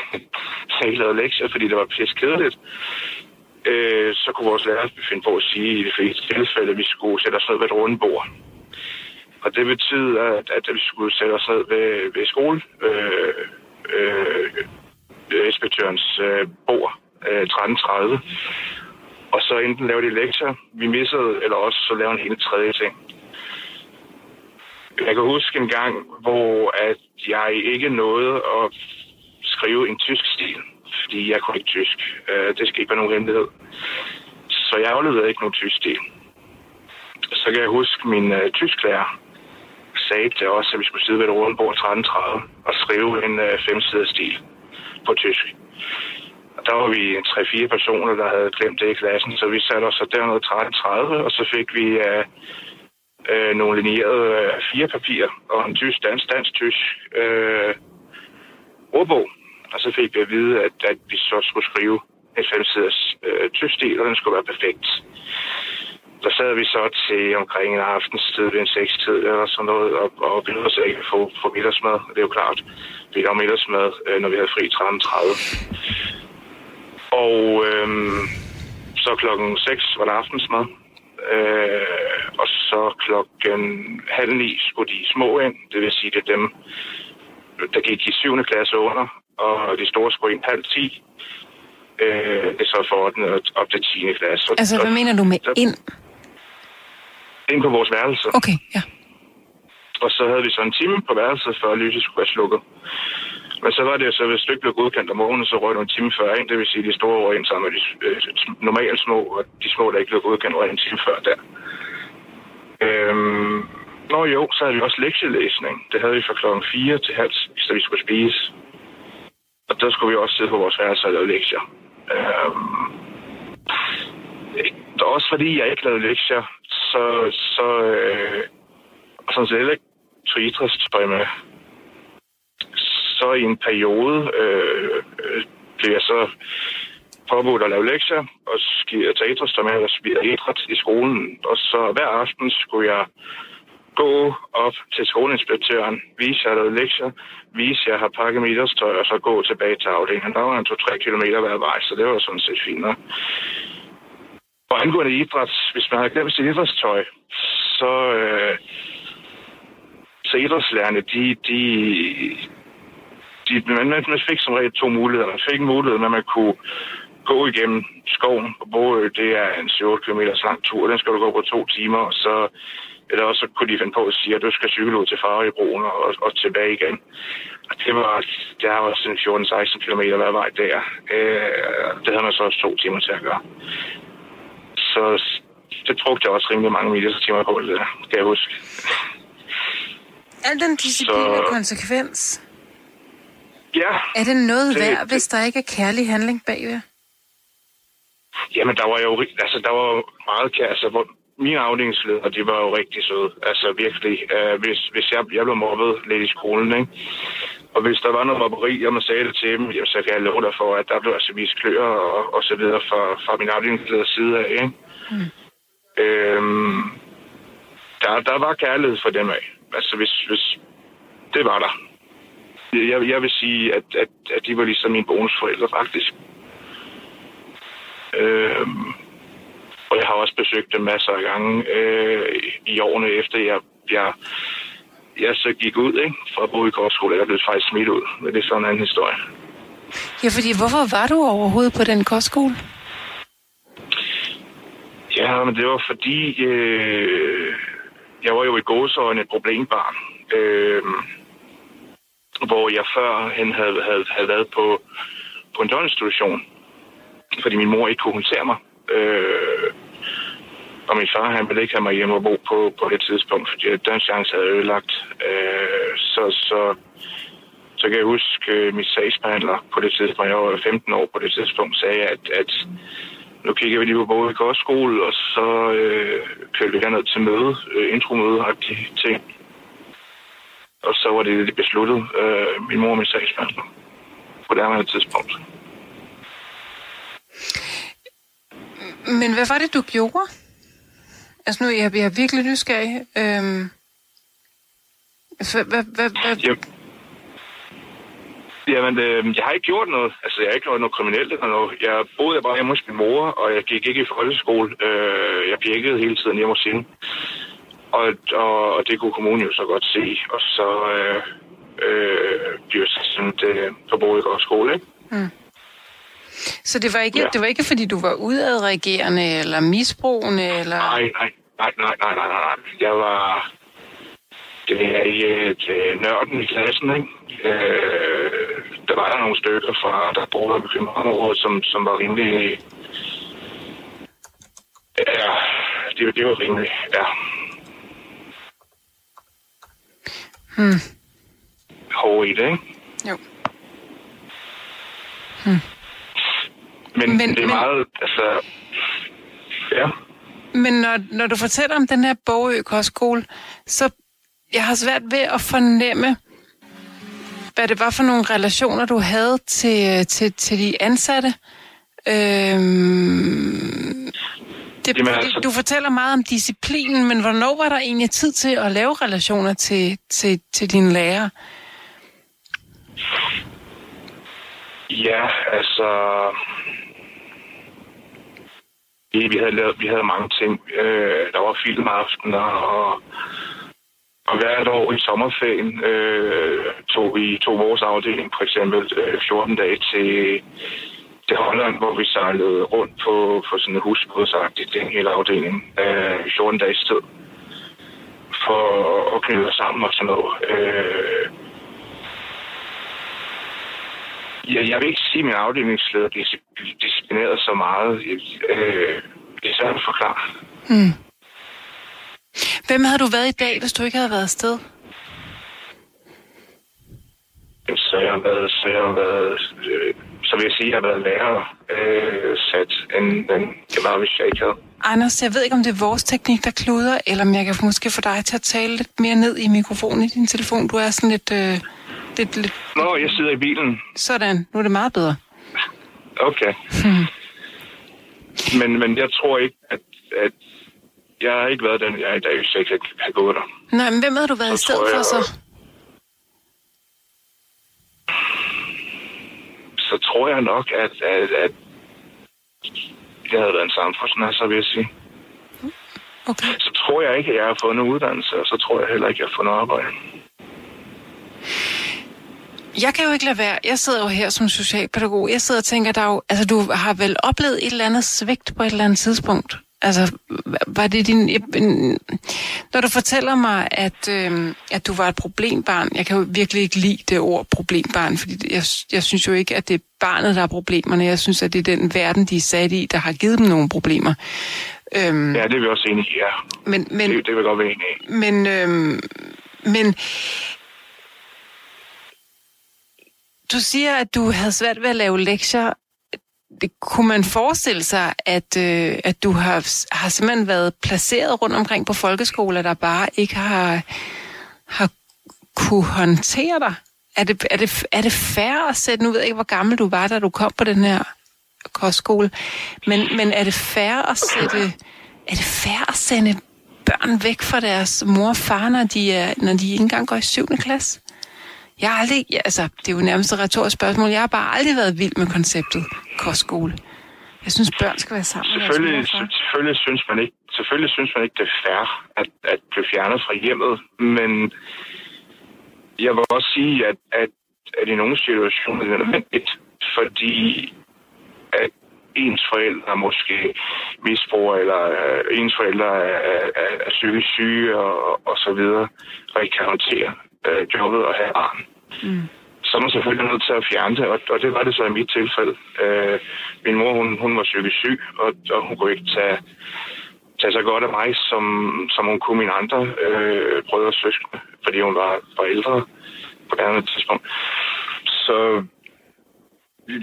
der ikke lavede lektier, fordi det var pisse kedeligt, øh, så kunne vores lærer finde på at sige i de fleste tilfælde, at vi skulle sætte os ned ved et rundbord. Og det betyder, at, at vi skulle sætte os ned ved, ved skole, øh, øh, inspektørens øh, bord øh, 13.30. Og så enten lave de lektier, vi missede, eller også så lave en helt tredje ting. Jeg kan huske en gang, hvor at jeg ikke nåede at skrive en tysk stil, fordi jeg kunne ikke tysk. Øh, det skal ikke være nogen hemmelighed. Så jeg afleverede ikke nogen tysk stil. Så kan jeg huske, min øh, tysklærer sagde til os, at vi skulle sidde ved et rundbord 13.30 og skrive en øh, femsiders stil på tysk. Og der var vi 3-4 personer, der havde glemt det i klassen, så vi satte os så dernede 13.30, og så fik vi øh, øh, nogle linjerede øh, fire papirer og en tysk, dansk, dansk, tysk øh, ordbog. Og så fik vi at vide, at, at vi så skulle skrive en femsiders øh, tysk og den skulle være perfekt. Der sad vi så til omkring en aftenstid, ved en sekstid eller sådan noget, og, og vi nåede så ikke få, få middagsmad. Det er jo klart, vi har middagsmad, øh, når vi havde fri 13.30. Og øh, så klokken 6 var der aftensmad. Øh, og så klokken halv ni skulle de små ind. Det vil sige, det er dem, der gik i 7. klasse under, og de store ind halv 10. Øh, det er så forordnet op til 10. klasse. Altså, hvad mener du med ind? Ind på vores værelse. Okay, ja. Og så havde vi så en time på værelset, før lyset skulle være slukket. Men så var det jo så, hvis du ikke blev godkendt om morgenen, så røg du en time før ind. Det vil sige, de store røg ind sammen med de øh, normale små, og de små, der ikke blev godkendt, røg en time før der. Øhm, Nå jo, så havde vi også lektielæsning. Det havde vi fra klokken 4 til halv, hvis vi skulle spise. Og der skulle vi også sidde på vores værelse og lave lektier. Øhm, det også fordi, jeg ikke lavede lektier, så, så øh, sådan set heller ikke tog idrætstøj med så i en periode øh, øh, blev jeg så påbudt at lave lektier og tage idrætstøj med og spille idræt i skolen. Og så hver aften skulle jeg gå op til skoleinspektøren, vise, at jeg lavede lektier, vise, at jeg har pakket mit idrætstøj, og så gå tilbage til afdelingen. Der var en 2-3 km hver vej, så det var sådan set fint. Og angående idræt, hvis man har glemt sit idrætstøj, så, øh, så idrætslærerne, de, de, de, man, man fik som regel to muligheder. Man fik en mulighed, at man kunne gå igennem skoven på Borø, Det er en 7 km lang tur. Den skal du gå på to timer, og så eller også så kunne de finde på at sige, at du skal cykle ud til Farøbroen og, og tilbage igen. Og det var, der var sådan 14-16 km hver vej der. Øh, det havde man så også to timer til at gøre. Så det brugte jeg også rimelig mange timer på, det der, kan jeg huske. Al den disciplin og konsekvens. Ja. Er det noget det, værd, hvis der ikke er kærlig handling bagved? Jamen, der var jo altså, der var meget kærlighed. Altså, mine afdelingsleder, de var jo rigtig søde. Altså virkelig. Uh, hvis, hvis jeg, jeg blev mobbet lidt i skolen, ikke? Og hvis der var noget mobberi, og man sagde det til dem, jamen, så kan jeg love dig for, at der blev altså vist klør og, og så videre fra, fra min afdelingsleders side af, ikke? Mm. Øhm, der, der var kærlighed for dem af. Altså hvis, hvis det var der. Jeg, jeg vil sige, at, at, at de var ligesom mine bonusforældre, faktisk. Øhm, og jeg har også besøgt dem masser af gange øh, i årene efter, jeg, jeg, jeg så gik ud ikke, fra at bo i kostskole. Jeg blev faktisk smidt ud, men det er sådan en anden historie. Ja, fordi hvorfor var du overhovedet på den kostskole? Ja, men det var fordi, øh, jeg var jo i gåsøjne et problembarn. Øh, hvor jeg før han havde, havde, havde været på, på en døgninstitution, fordi min mor ikke kunne håndtere mig. Øh, og min far, han ville ikke have mig hjemme og bo på, på det tidspunkt, fordi den chance havde ødelagt. Øh, så, så, så kan jeg huske, at min sagsbehandler på det tidspunkt, jeg var 15 år på det tidspunkt, sagde, at, at nu kigger vi lige på både i kostskole, og så øh, kørte vi herned til møde, øh, intromøde og de ting. Og så var det det besluttet, øh, min mor og min sagsbehandler, på det her tidspunkt. Men hvad var det, du gjorde? Altså nu, jeg, jeg er virkelig nysgerrig. Øhm, hvad, hvad, hvad, hvad? Jamen, jamen øh, jeg har ikke gjort noget. Altså, jeg har ikke gjort noget kriminelt eller noget. Jeg boede bare hjemme hos min mor, og jeg gik ikke i folkeskole. Øh, jeg pjekkede hele tiden hjemme hos hende. Og, og, og det kunne kommunen jo så godt se. Og så øh, øh, blev jeg sendt øh, på Bodegård skole, ikke? Mm. Så det var ikke, ja. det var ikke fordi du var udadreagerende eller misbrugende? Eller... Nej, nej, nej, nej, nej, nej, nej. Jeg var det er i et øh, nørden i klassen, ikke? Øh, der var der nogle stykker fra, der boede i København, som, som var rimelig... Ja, det, det var rimelig, ja. Hmm. Hård i det, ikke? Jo. Hmm. Men, men det er men, meget, altså... Ja. Men når, når du fortæller om den her Bogø Kostskole, så jeg har svært ved at fornemme, hvad det var for nogle relationer, du havde til, til, til de ansatte. Øhm, det, Jamen, altså... Du fortæller meget om disciplinen, men hvornår var der egentlig tid til at lave relationer til, til, til dine lærere? Ja, altså... Vi, vi, havde lavet, vi havde mange ting. Øh, der var filmaftener, og, og hvert år i sommerferien øh, tog vi tog vores afdeling for eksempel øh, 14 dage til, til Holland, hvor vi sejlede rundt på, på sådan en husbådsagtigt, den hele afdeling, øh, 14 dage sted For at knytte os sammen og sådan noget. Øh, Ja, jeg vil ikke sige, at min afdelingsleder disci- disciplinerede så meget. Øh, det er svært at forklare. Hvem havde du været i dag, hvis du ikke havde været afsted? Så jeg har været, så jeg har været, øh, så vil jeg sige, at jeg har været lærer øh, sat, end, end det var, hvis jeg ikke havde. Anders, jeg ved ikke, om det er vores teknik, der kluder, eller om jeg kan måske få dig til at tale lidt mere ned i mikrofonen i din telefon. Du er sådan lidt... Øh, lidt, lidt Nå, jeg sidder i bilen. sådan. Nu er det meget bedre. Okay. Men, men jeg tror ikke, at, at jeg har ikke været den, jeg er i dag, hvis jeg ikke har gået der. Nej, men hvem havde du været i Så stedet tror for så? Så tror jeg nok, at, at, at jeg havde været en samfundsnasser, vil jeg sige. Okay. Så tror jeg ikke, at jeg har fået en uddannelse, og så tror jeg heller ikke, at jeg har noget arbejde. Jeg kan jo ikke lade være. Jeg sidder jo her som socialpædagog. Jeg sidder og tænker, der er jo, altså, du har vel oplevet et eller andet svigt på et eller andet tidspunkt. Altså, var det din... Når du fortæller mig, at, øh, at du var et problembarn, jeg kan jo virkelig ikke lide det ord problembarn, fordi jeg, jeg synes jo ikke, at det er barnet, der er problemerne. Jeg synes, at det er den verden, de er sat i, der har givet dem nogle problemer. Øhm, Ja, det er vi også enige i, ja. men, men, Det, det vil godt være enig i. men, øhm, men du siger, at du havde svært ved at lave lektier. Det, kunne man forestille sig, at, øh, at du har, har simpelthen været placeret rundt omkring på folkeskoler, der bare ikke har, har kunne håndtere dig? Er det, er, det, er det fair at sætte, nu ved jeg ikke, hvor gammel du var, da du kom på den her kostskole, men, men er det fair at sætte, er det fair at sende børn væk fra deres mor og far, når de, er, når de ikke engang går i 7. klasse? Jeg har aldrig, ja, altså, det er jo nærmest et retorisk spørgsmål, jeg har bare aldrig været vild med konceptet kostskole. Jeg synes, børn skal være sammen Selvfølgelig, selvfølgelig, synes man ikke, selvfølgelig synes man ikke, det er fair at, at blive fjernet fra hjemmet, men jeg vil også sige, at, at, at i nogle situationer er det nødvendigt, fordi at ens forældre måske misbruger, eller øh, ens forældre er, er, er, er psykisk syge og, og så videre, og ikke kan håndtere øh, jobbet og have barn. Mm. så er man selvfølgelig nødt til at fjerne det, og, og det var det så i mit tilfælde. Øh, min mor, hun, hun var psykisk syg, og, og hun kunne ikke tage, tage så godt af mig, som, som hun kunne mine andre øh, brødre og søskende, fordi hun var, var ældre på det andet tidspunkt. Så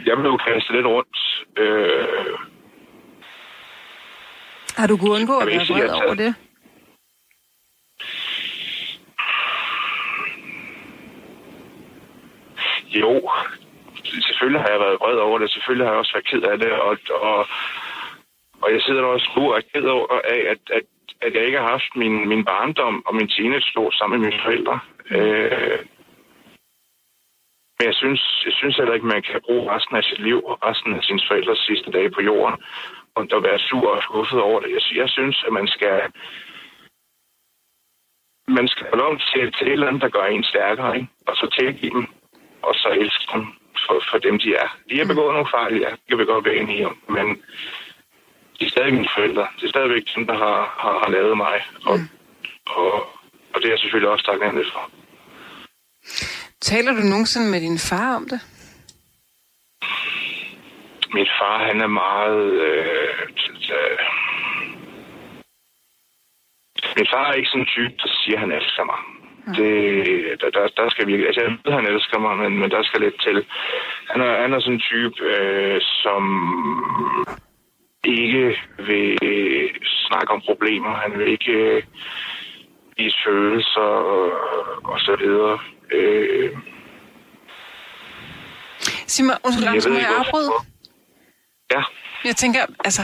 jeg blev kastet lidt rundt. Øh, Har du kunnet undgå at være vred over det? Jo, selvfølgelig har jeg været vred over det. Selvfølgelig har jeg også været ked af det. Og, og, og jeg sidder også nu og er ked over af, at, at, at jeg ikke har haft min, min barndom og min teenage sammen med mine forældre. Øh, men jeg synes, jeg synes heller ikke, man kan bruge resten af sit liv og resten af sine forældres sidste dage på jorden og at være sur og skuffet over det. Jeg, jeg synes, at man skal man skal have lov til, til et eller andet, der gør en stærkere, ikke? og så tilgive dem, og så elske dem for, for dem, de er. De har begået nogle fejl, ja, det kan vi godt være enige om, men de er stadig mine forældre. Det er stadigvæk dem, der har, har, har lavet mig, og, mm. og, og det er jeg selvfølgelig også taknemmelig for. Taler du nogensinde med din far om det? Min far, han er meget... Øh, min far er ikke sådan en type, der siger, at han elsker mig. Det, der, der, der skal virkelig... Altså, jeg ved, han elsker mig, men, men der skal lidt til. Han er, han er sådan en type, øh, som ikke vil snakke om problemer. Han vil ikke øh, vise følelser og, og så videre. Øh, Sig mig, undskyld, Jeg jeg afbryde? Ja, Jeg tænker, altså,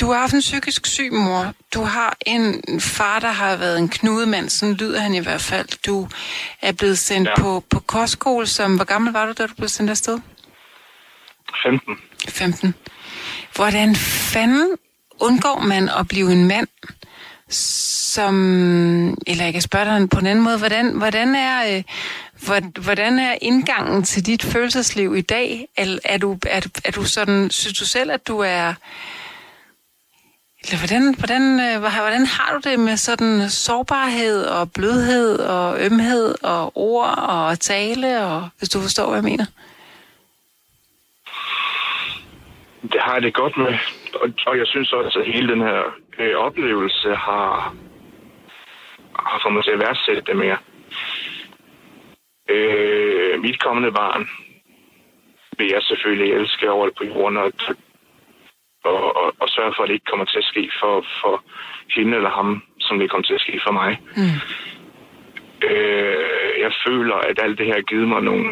du har haft en psykisk syg mor. Du har en far, der har været en knudemand, sådan lyder han i hvert fald. Du er blevet sendt ja. På, på kostskole, som, hvor gammel var du, da du blev sendt afsted? 15. 15. Hvordan fanden undgår man at blive en mand, som, eller jeg kan spørge dig på en anden måde, hvordan, hvordan, er, øh, hvor- hvordan er indgangen til dit følelsesliv i dag? Er, er, du, er, du- er du sådan, synes du selv, at du er, hvordan, hvordan, øh, hvordan har du det med sådan sårbarhed og blødhed og ømhed og ord og tale, og hvis du forstår, hvad jeg mener? Det har jeg det godt med. Og, og jeg synes også, at hele den her øh, oplevelse har, har fået mig til at værdsætte det mere. Øh, mit kommende barn vil jeg selvfølgelig elske over på jorden og, og, og sørge for, at det ikke kommer til at ske for, for hende eller ham, som det kommer til at ske for mig. Mm. Øh, jeg føler, at alt det her har givet mig nogle,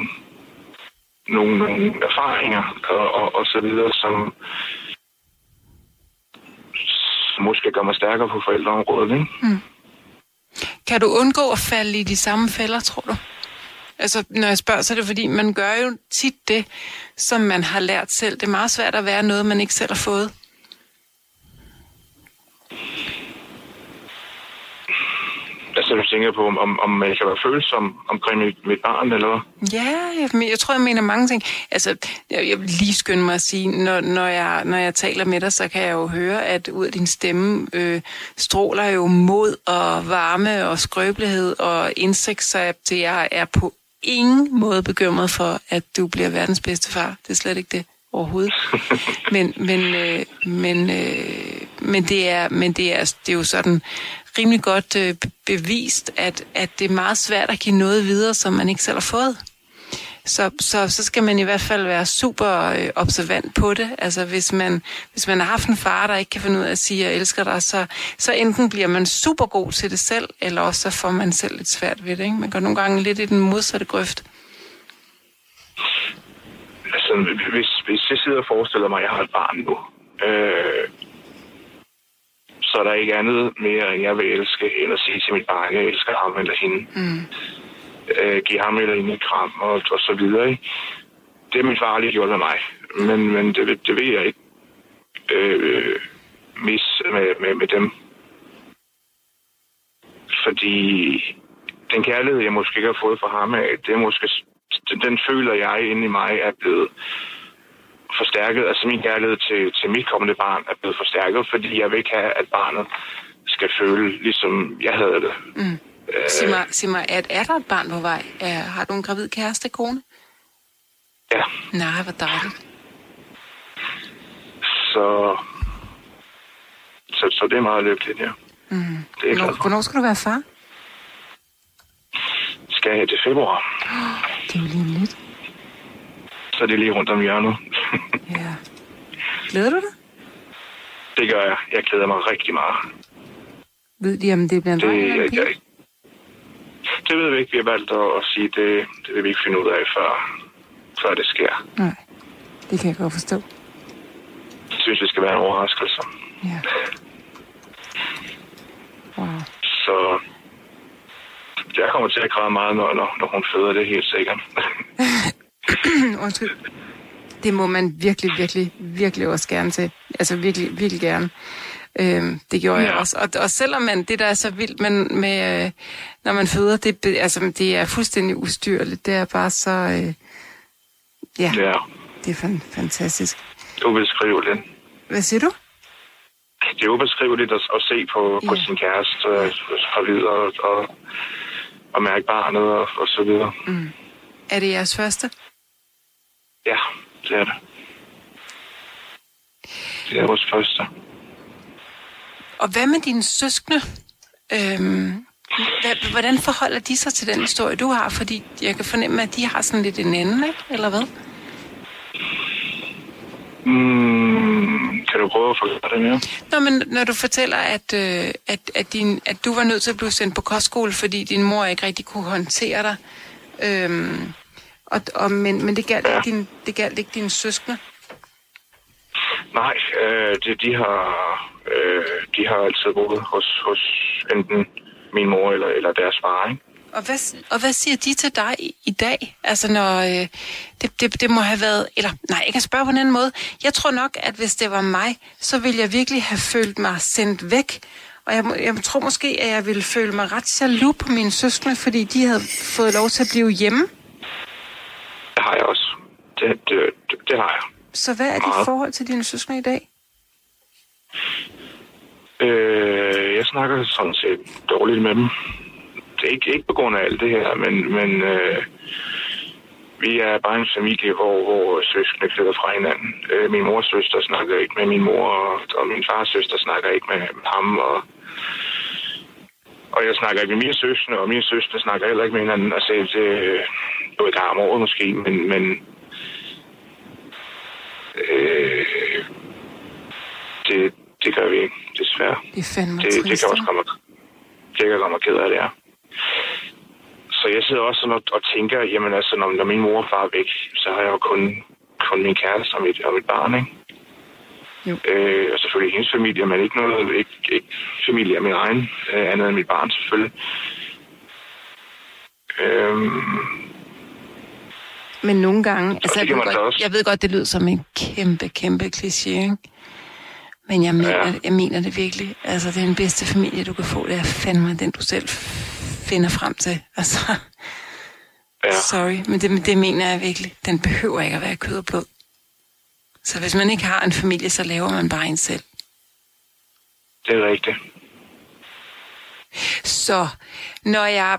nogle, nogle erfaringer og, og, og så videre, som, måske gør mig stærkere på forældreområdet. Ikke? Kan du undgå at falde i de samme fælder, tror du? Altså, når jeg spørger, så er det fordi, man gør jo tit det, som man har lært selv. Det er meget svært at være noget, man ikke selv har fået. Altså, du tænker på, om, om, jeg kan være følsom omkring mit, mit barn, eller hvad? Ja, jeg, jeg tror, jeg mener mange ting. Altså, jeg, jeg vil lige skynde mig at sige, når, når, jeg, når jeg taler med dig, så kan jeg jo høre, at ud af din stemme øh, stråler jo mod og varme og skrøbelighed og indsigt, så jeg, jeg er på ingen måde bekymret for, at du bliver verdens bedste far. Det er slet ikke det overhovedet. *laughs* Men, men, øh, men, øh, men, det er, men det, er, det er jo sådan rimelig godt øh, bevist, at, at det er meget svært at give noget videre, som man ikke selv har fået. Så, så, så skal man i hvert fald være super øh, observant på det. Altså hvis man, hvis man har haft en far, der ikke kan finde ud af at sige, jeg elsker dig, så, så enten bliver man super god til det selv, eller også så får man selv lidt svært ved det. Ikke? Man går nogle gange lidt i den modsatte grøft. Altså, hvis, hvis jeg sidder og forestiller mig, at jeg har et barn nu, øh, så er der ikke andet mere, end jeg vil elske, end at sige til mit barn, jeg elsker ham eller hende. Mm. Øh, give ham eller hende et kram, og, og så videre. Ikke? Det har min far aldrig gjort med mig. Men, men det, ved- det ved jeg ikke øh, mis med, med, med dem. Fordi den kærlighed, jeg måske ikke har fået fra ham af, det er måske, den, den føler jeg inde i mig er blevet forstærket. Altså min kærlighed til, til mit kommende barn er blevet forstærket, fordi jeg vil ikke have, at barnet skal føle, ligesom jeg havde det. Mm. Sig mig, sig mig er, er der et barn på vej? Er, har du en gravid kæreste, kone? Ja, Nej, hvor dejligt. så, så, så det er meget lykkeligt, ja. Mm. Det er glad Hvornår, skal du være far? Skal jeg til februar, *gasps* Det er jo lige om så er det lige rundt om hjørnet. Ja. Glæder du dig? det gør jeg. Jeg glæder mig rigtig meget. Ved de, om det bliver en Det, dreng eller en jeg, jeg, det ved vi ikke. Vi har valgt at, at sige, det, det vil vi ikke finde ud af, før, før det sker. Nej, det kan jeg godt forstå. Jeg synes, det skal være en overraskelse. Ja. Wow. Så jeg kommer til at græde meget, når, når, når hun føder det, helt sikkert. *laughs* *clears throat* Undskyld. Det må man virkelig, virkelig, virkelig også gerne til. Altså virkelig, virkelig gerne. Øhm, det gjorde ja. jeg også. Og, og selvom man, det der er så vildt men med, øh, når man føder, det, altså, det er fuldstændig ustyrligt. Det er bare så, øh, ja, ja, det er fan, fantastisk. ubeskriveligt. Hvad siger du? Det er ubeskriveligt at, at se på, på Ja. sin kæreste øh, gravid og, og, og mærke barnet og, og så videre. Mm. Er det jeres første? Ja, det er det. Det er vores første. Og hvad med dine søskende? Øhm, hvordan forholder de sig til den historie, du har? Fordi jeg kan fornemme, at de har sådan lidt en anden, ikke? Eller hvad? Mm, kan du prøve at forklare det mere? Nå, men når du fortæller, at, øh, at, at, din, at du var nødt til at blive sendt på kostskole, fordi din mor ikke rigtig kunne håndtere dig, øhm, Og, og, men, men det galt, Ja. din, det galt ikke dine søskende? Nej, øh, de, de, har, øh, de har altid boet hos, hos enten min mor eller, eller deres far, ikke? Og hvad, og hvad siger de til dig i, i dag? Altså når øh, det, det, det må have været... Eller nej, jeg kan spørge på en anden måde. Jeg tror nok, at hvis det var mig, så ville jeg virkelig have følt mig sendt væk. Og jeg, jeg tror måske, at jeg ville føle mig ret jaloux på mine søskende, fordi de havde fået lov til at blive hjemme. Det har jeg også. Det, det, det, det har jeg. Så hvad er dit Meget. forhold til dine søskende i dag? Øh, jeg snakker sådan set dårligt med dem. Det er ikke, ikke på grund af alt det her, men, men øh, vi er bare en familie, hvor, hvor søskende flytter fra hinanden. Øh, min mors søster snakker ikke med min mor, og, og min fars søster snakker ikke med ham, og, og jeg snakker ikke med mine søskende, og mine søskende snakker heller ikke med hinanden. Altså, det, det er et om året måske, men, men øh, det, det gør vi ikke, desværre. Det er fandme Det, det kan også komme, det kan komme ked af det her. Så jeg sidder også sådan og, og tænker, jamen altså, når, når min mor og far er væk, så har jeg jo kun, kun min kæreste og mit, og mit barn, ikke? Jo. Øh, og selvfølgelig hendes familie, men ikke noget, ikke, ikke familie af min egen, øh, andet end mit barn selvfølgelig. Øhm, Men nogle gange, altså jeg ved, godt, også. jeg ved godt, det lyder som en kæmpe, kæmpe kliché, ikke? Men jeg mener, ja. jeg mener det virkelig. Altså, det er den bedste familie, du kan få. Det er fandme den, du selv finder frem til. Altså, ja, sorry, men det, det mener jeg virkelig. Den behøver ikke at være kød og blod. Så hvis man ikke har en familie, så laver man bare en selv. det er rigtigt. Så når jeg...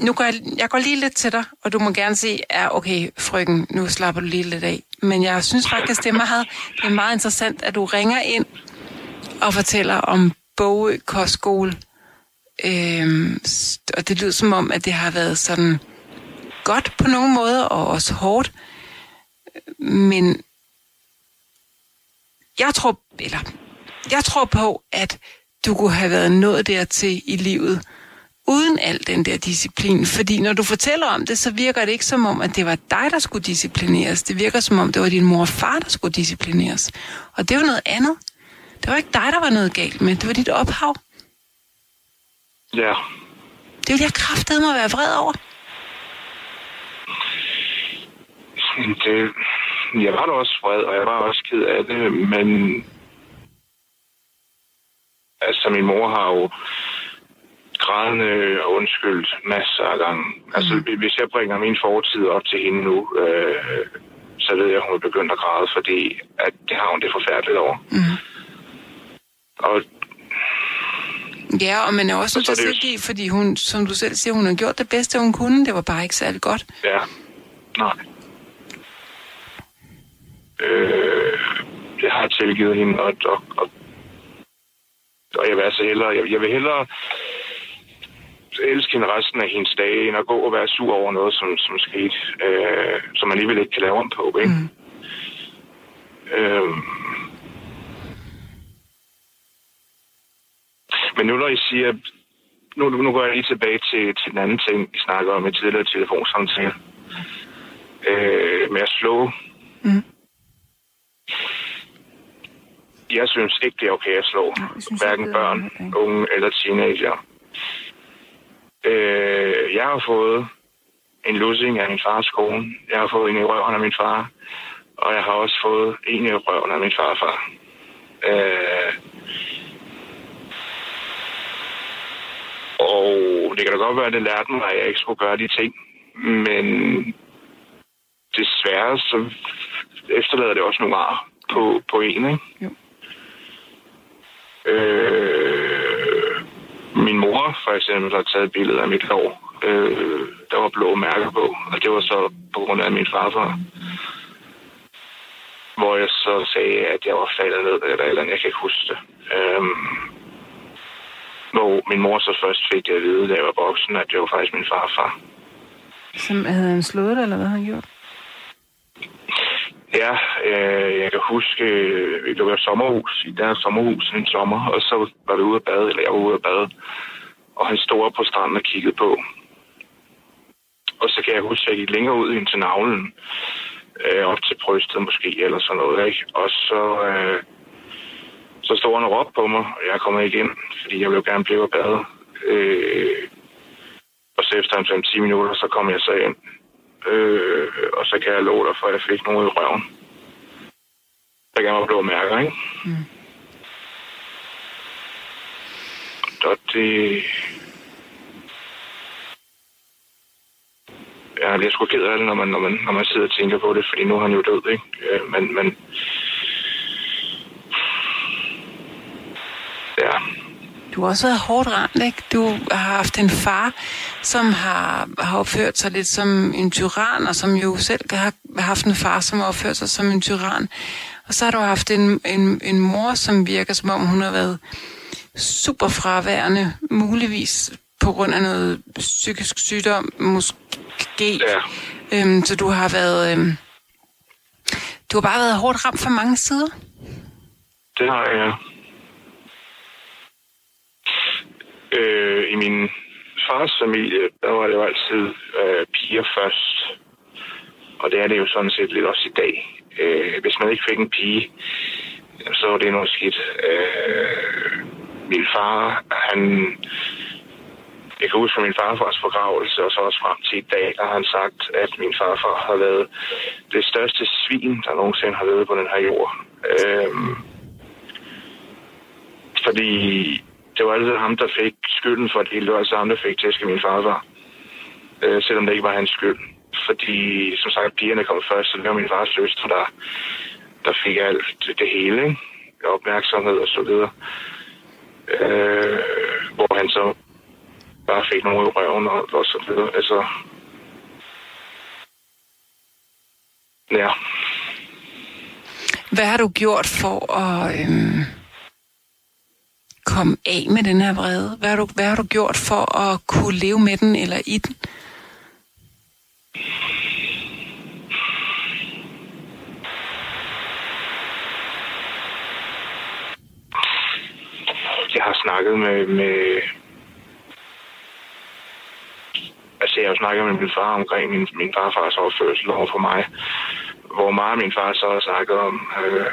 Nu går jeg, jeg går lige lidt til dig, og du må gerne sige, ja, okay, frøken, nu slapper du lige lidt af. Men jeg synes faktisk, det er meget, det er meget interessant, at du ringer ind og fortæller om Bogø Kostskole. Øhm, og det lyder som om, at det har været sådan godt på nogle måder, og også hårdt. Men jeg tror, eller, jeg tror på, at du kunne have været nået dertil i livet, uden al den der disciplin. Fordi når du fortæller om det, så virker det ikke som om, at det var dig, der skulle disciplineres. Det virker som om, det var din mor og far, der skulle disciplineres. Og det var noget andet. Det var ikke dig, der var noget galt med. Det var dit ophav. Ja, Det ville jeg kraftedeme at være vred over. det, jeg var da også vred, og jeg var også ked af det, men altså min mor har jo grædende og undskyldt masser af gange. Altså hvis jeg bringer min fortid op til hende nu, øh, så ved jeg, at hun er begyndt at græde, fordi at det har hun det forfærdeligt over. Mhm. Og Ja, og man er også nødt til at jo- tilgive, fordi hun, som du selv siger, hun har gjort det bedste, hun kunne. Det var bare ikke særlig godt. Ja, nej. Øh, jeg har tilgivet hende, og, og, og, og jeg vil altså hellere, jeg, jeg vil hellere elske hende resten af hendes dage, end at gå og være sur over noget, som, som skete, øh, som man alligevel ikke kan lave om på, ikke? Mm. Øh, men nu når I siger, nu, nu går jeg lige tilbage til, til den anden ting, vi snakker om i tidligere telefonsamtale. Øh, med at slå. Mm. Jeg synes ikke, det er okay at slå. Nej, synes Hverken er børn, okay. unge eller teenager. Øh, jeg har fået en lussing af min fars kone. Jeg har fået en i røven af min far. Og jeg har også fået en i røven af min farfar. Øh, og det kan da godt være, at det lærte mig, at jeg ikke skulle gøre de ting. Men desværre, så efterlader det også nogle ar på, på en, ikke? Jo. Øh, min mor for eksempel har taget et af mit hår. Øh, der var blå mærker på, og det var så på grund af min farfar. Hvor jeg så sagde, at jeg var faldet ned eller eller jeg kan ikke huske det. Øh, hvor min mor så først fik det at vide, da jeg var voksen, at det var faktisk min farfar. Som havde han slået det, eller hvad han gjort? Ja, øh, jeg kan huske, øh, det var et sommerhus, i deres sommerhus en sommer, og så var vi ude at bade, eller jeg var ude at bade, og han stod op på stranden og kiggede på. Og så kan jeg huske, at jeg gik længere ud ind til navlen, øh, op til brystet måske, eller sådan noget, ikke? Og så, øh, så stod han og råbte på mig, og jeg kommer ikke ind, fordi jeg ville gerne blive og bade. Øh, og så efter 5-10 minutter, så kom jeg så ind. Øh, og så kan jeg love dig for, at jeg fik noget i røven. Der kan man blive mærker, ikke? Mm. Og det... Ja, det er sgu ked af det, når man, når, man, når man sidder og tænker på det, fordi nu er han jo død, ikke? Øh, men, men... Ja, Du har også været hårdt ramt, ikke? Du har haft en far, som har, har opført sig lidt som en tyran, og som jo selv har haft en far, som har opført sig som en tyran. Og så har du haft en, en, en mor, som virker som om hun har været super fraværende, muligvis på grund af noget psykisk sygdom, måske. ja. Øhm, så du har været... Øhm, du har bare været hårdt ramt fra mange sider. Det har jeg. Øh, I min fars familie, der var det jo altid øh, piger først. Og det er det jo sådan set lidt også i dag. Øh, hvis man ikke fik en pige, så var det noget skidt. Øh, min far, han... Jeg kan huske fra min farfars forgravelse, og så også frem til i dag, der har han sagt, at min farfar har været det største svin, der nogensinde har været på den her jord. Øh, fordi det var altid ham, der fik skylden for det hele. Det var altid ham, der fik tæsk af min farfar. Øh, selvom det ikke var hans skyld. Fordi, som sagt, pigerne kom først, så det var min fars søster, der, der fik alt det, hele. Ikke? Opmærksomhed og så videre. Øh, hvor han så bare fik nogle i røven og, og så videre. Altså, ja. Hvad har du gjort for at Øh komme af med den her vrede? Hvad har, du, hvad har du gjort for at kunne leve med den eller i den? jeg har snakket med, med altså jeg har jo snakket med min far omkring min, min farfars opførsel over for mig, hvor meget min far så har snakket om øh,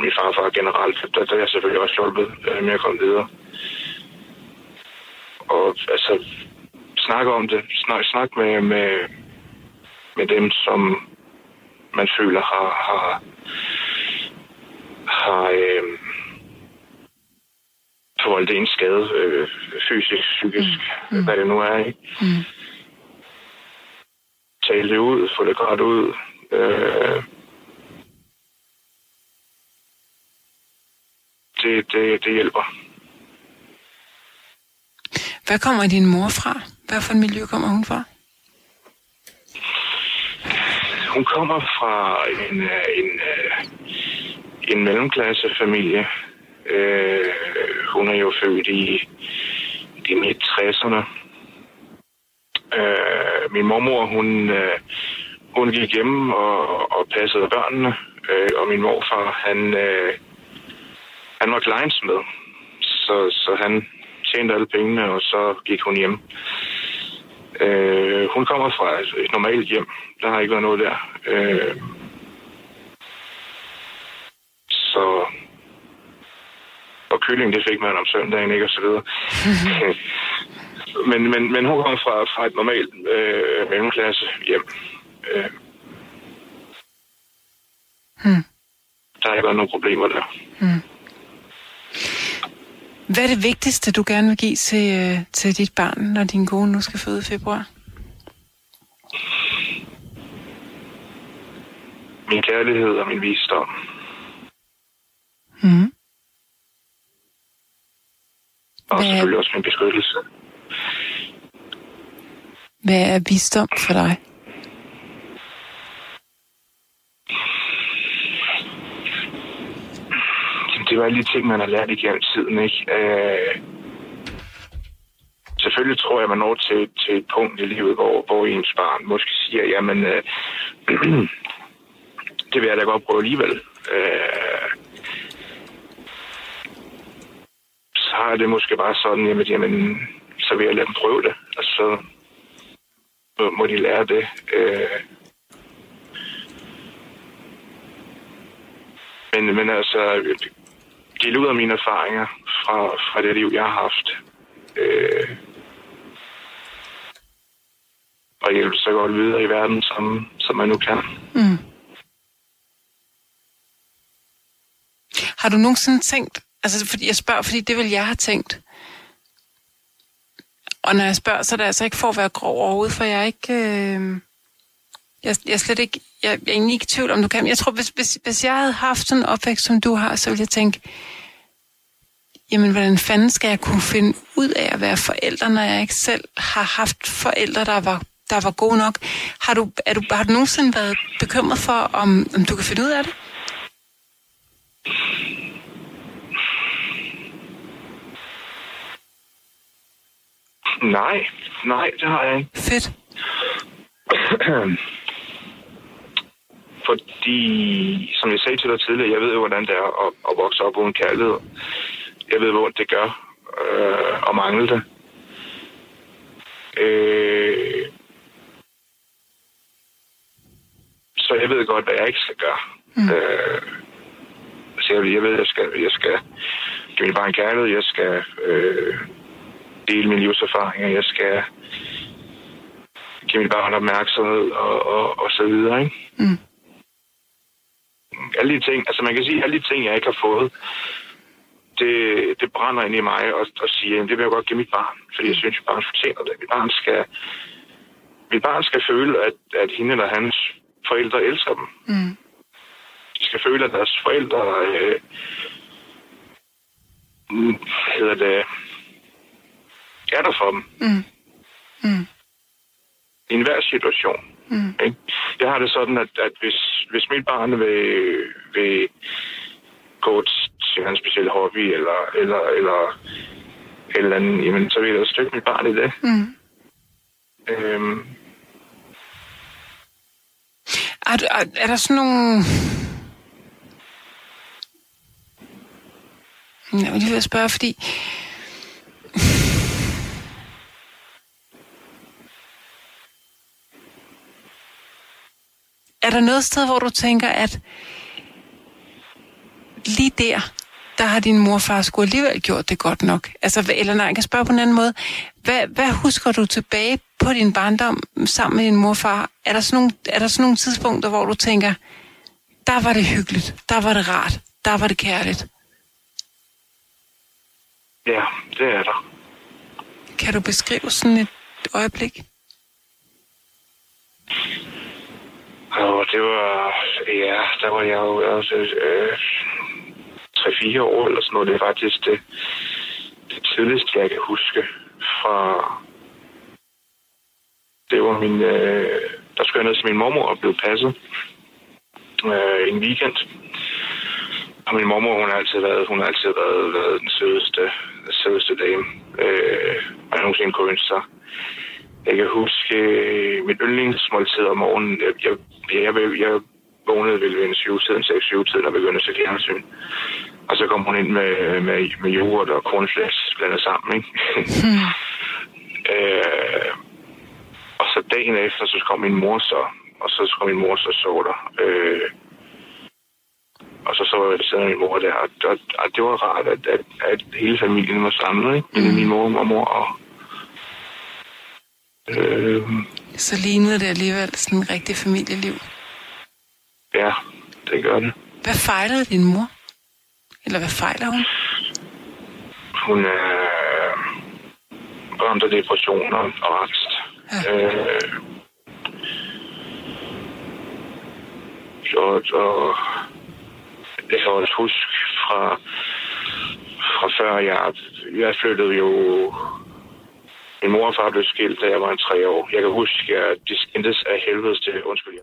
min farfar generelt, der, der er jeg selvfølgelig også hjulpet øh, med at komme videre. Og altså, snakke om det, snak, snak med, med, med dem, som man føler har, har, har øh, forvoldt en skade, øh, fysisk, psykisk, mm. Mm. hvad det nu er, ikke? Mm. Tale det ud, få det godt ud. Øh, det, det, det hjælper. Hvad kommer din mor fra? Hvad for et miljø kommer hun fra? Hun kommer fra en, øh, en, øh, en mellemklassefamilie. Øh, hun er jo født i de midt 60'erne. Øh, min mormor, hun, hun gik hjemme og, og passede børnene, øh, og min morfar, han, øh, han var kleinsmed, så, så han tjente alle pengene, og så gik hun hjem. Øh, hun kommer fra et, normalt hjem. Der har ikke været noget der. Øh, så... Og kylling, det fik man om søndagen, ikke? Og så videre. *laughs* men, men, men hun kommer fra, fra et normalt øh, mellemklasse hjem. Øh, Hmm. der har ikke været nogen problemer der. Hvad er det vigtigste, du gerne vil give til, øh, til dit barn, når din kone nu skal føde i februar? Min kærlighed og min visdom. Mm. Og Hvad- selvfølgelig også min beskyttelse. Hvad er visdom for dig? Jamen, det var alle de ting, man har lært igennem tiden, ikke? Øh, selvfølgelig tror jeg, man når til, til et punkt i livet, hvor, hvor ens barn måske siger, jamen, øh, *clears throat* det vil jeg da godt prøve alligevel. Øh, så har jeg det måske bare sådan, jamen, jamen så vil jeg lade dem prøve det. Og så må, må de lære det. Øh, men, men altså, dele ud af mine erfaringer fra, fra det liv, jeg har haft. Øh, og hjælpe så godt videre i verden, som, som man nu kan. Mm. Har du nogensinde tænkt, altså fordi jeg spørger, fordi det vil jeg have tænkt, og når jeg spørger, så er det altså ikke for at være grov overhovedet, for jeg er ikke... Øh, jeg, jeg er slet ikke... Jeg, jeg er egentlig ikke i tvivl om, du kan. Jeg tror, hvis, hvis, hvis jeg havde haft sådan en opvækst, som du har, så ville jeg tænke, jamen, hvordan fanden skal jeg kunne finde ud af at være forældre, når jeg ikke selv har haft forældre, der var, der var gode nok? Har du, er du, har du nogensinde været bekymret for, om, om du kan finde ud af det? Nej, nej, det har jeg ikke. Fedt. *clears throat* *clears throat* Fordi, som jeg sagde til dig tidligere, jeg ved jo, hvordan det er at, at vokse op uden kærlighed. Jeg ved, hvor det gør øh, at mangle det. Øh, så jeg ved godt, hvad jeg ikke skal gøre. Mm. Øh, så jeg, jeg ved, jeg skal, jeg skal give min barn kærlighed, jeg skal øh, dele min livserfaringer, jeg skal give mit barn opmærksomhed og, og, og så videre, ikke? Mm. Alle de ting, altså man kan sige, alle de ting, jeg ikke har fået, det, det brænder ind i mig og, og siger, det vil jeg godt give mit barn, fordi jeg synes, at barn fortjener det. Mit barn skal, mit barn skal føle, at, at hende eller hans forældre elsker dem. Mm. De skal føle, at deres forældre øh, hedder det, er der for dem. Mm. Mm. I enhver situation. Mm. Jeg har det sådan, at, at hvis, hvis mit barn vil, vil gå til en speciel hobby, eller, eller, eller eller andet, jamen, så vil jeg støtte mit barn i det. Mm. Øhm. Er, er, er der sådan nogle... Jeg vil lige spørge, fordi er der noget sted, hvor du tænker, at lige der, der har din mor og far skulle alligevel gjort det godt nok? Altså, eller nej, jeg kan spørge på en anden måde. Hvad, hvad husker du tilbage på din barndom sammen med din mor og far? Er der, sådan nogle, er der sådan nogle tidspunkter, hvor du tænker, der var det hyggeligt, der var det rart, der var det kærligt? Ja, det er der. Kan du beskrive sådan et øjeblik? Og det var, ja, der var jeg jo også øh, 3-4 år eller sådan noget. Det er faktisk det, det tidligste, jeg kan huske fra... Det var min... Øh, der skulle jeg ned til min mormor og blev passet øh, en weekend. Og min mormor, hun har altid været, hun har altid været, været den sødeste, den sødeste dame, øh, man nogensinde kunne ønske sig. Jeg kan huske øh, mit yndlingsmåltid om morgenen. Jeg, jeg, jeg, jeg, jeg vågnede vel ved en syvtiden, 6-7-tiden og begyndte at se fjernsyn. Og så kom hun ind med, med, med yoghurt og cornflakes blandet sammen, ikke? Mm. *laughs* øh, og så dagen efter, så kom min mor så, og så kom min mor så så der. Øh, og så så jeg sidder min mor der, og, og, og det var rart, at, at, at hele familien var samlet, ikke? Mm. Min mor og mor og, Øh, så lignede det alligevel sådan en rigtig familieliv. Ja, det gør det. Hvad fejlede din mor? Eller hvad fejler hun? Hun er ramt af depressioner og angst. Ja. Øh, og, og jeg kan også huske fra, fra før jeg, jeg flyttede jo min mor og far blev skilt, da jeg var en tre år. Jeg kan huske, at de skændtes af helvedes til, undskyld.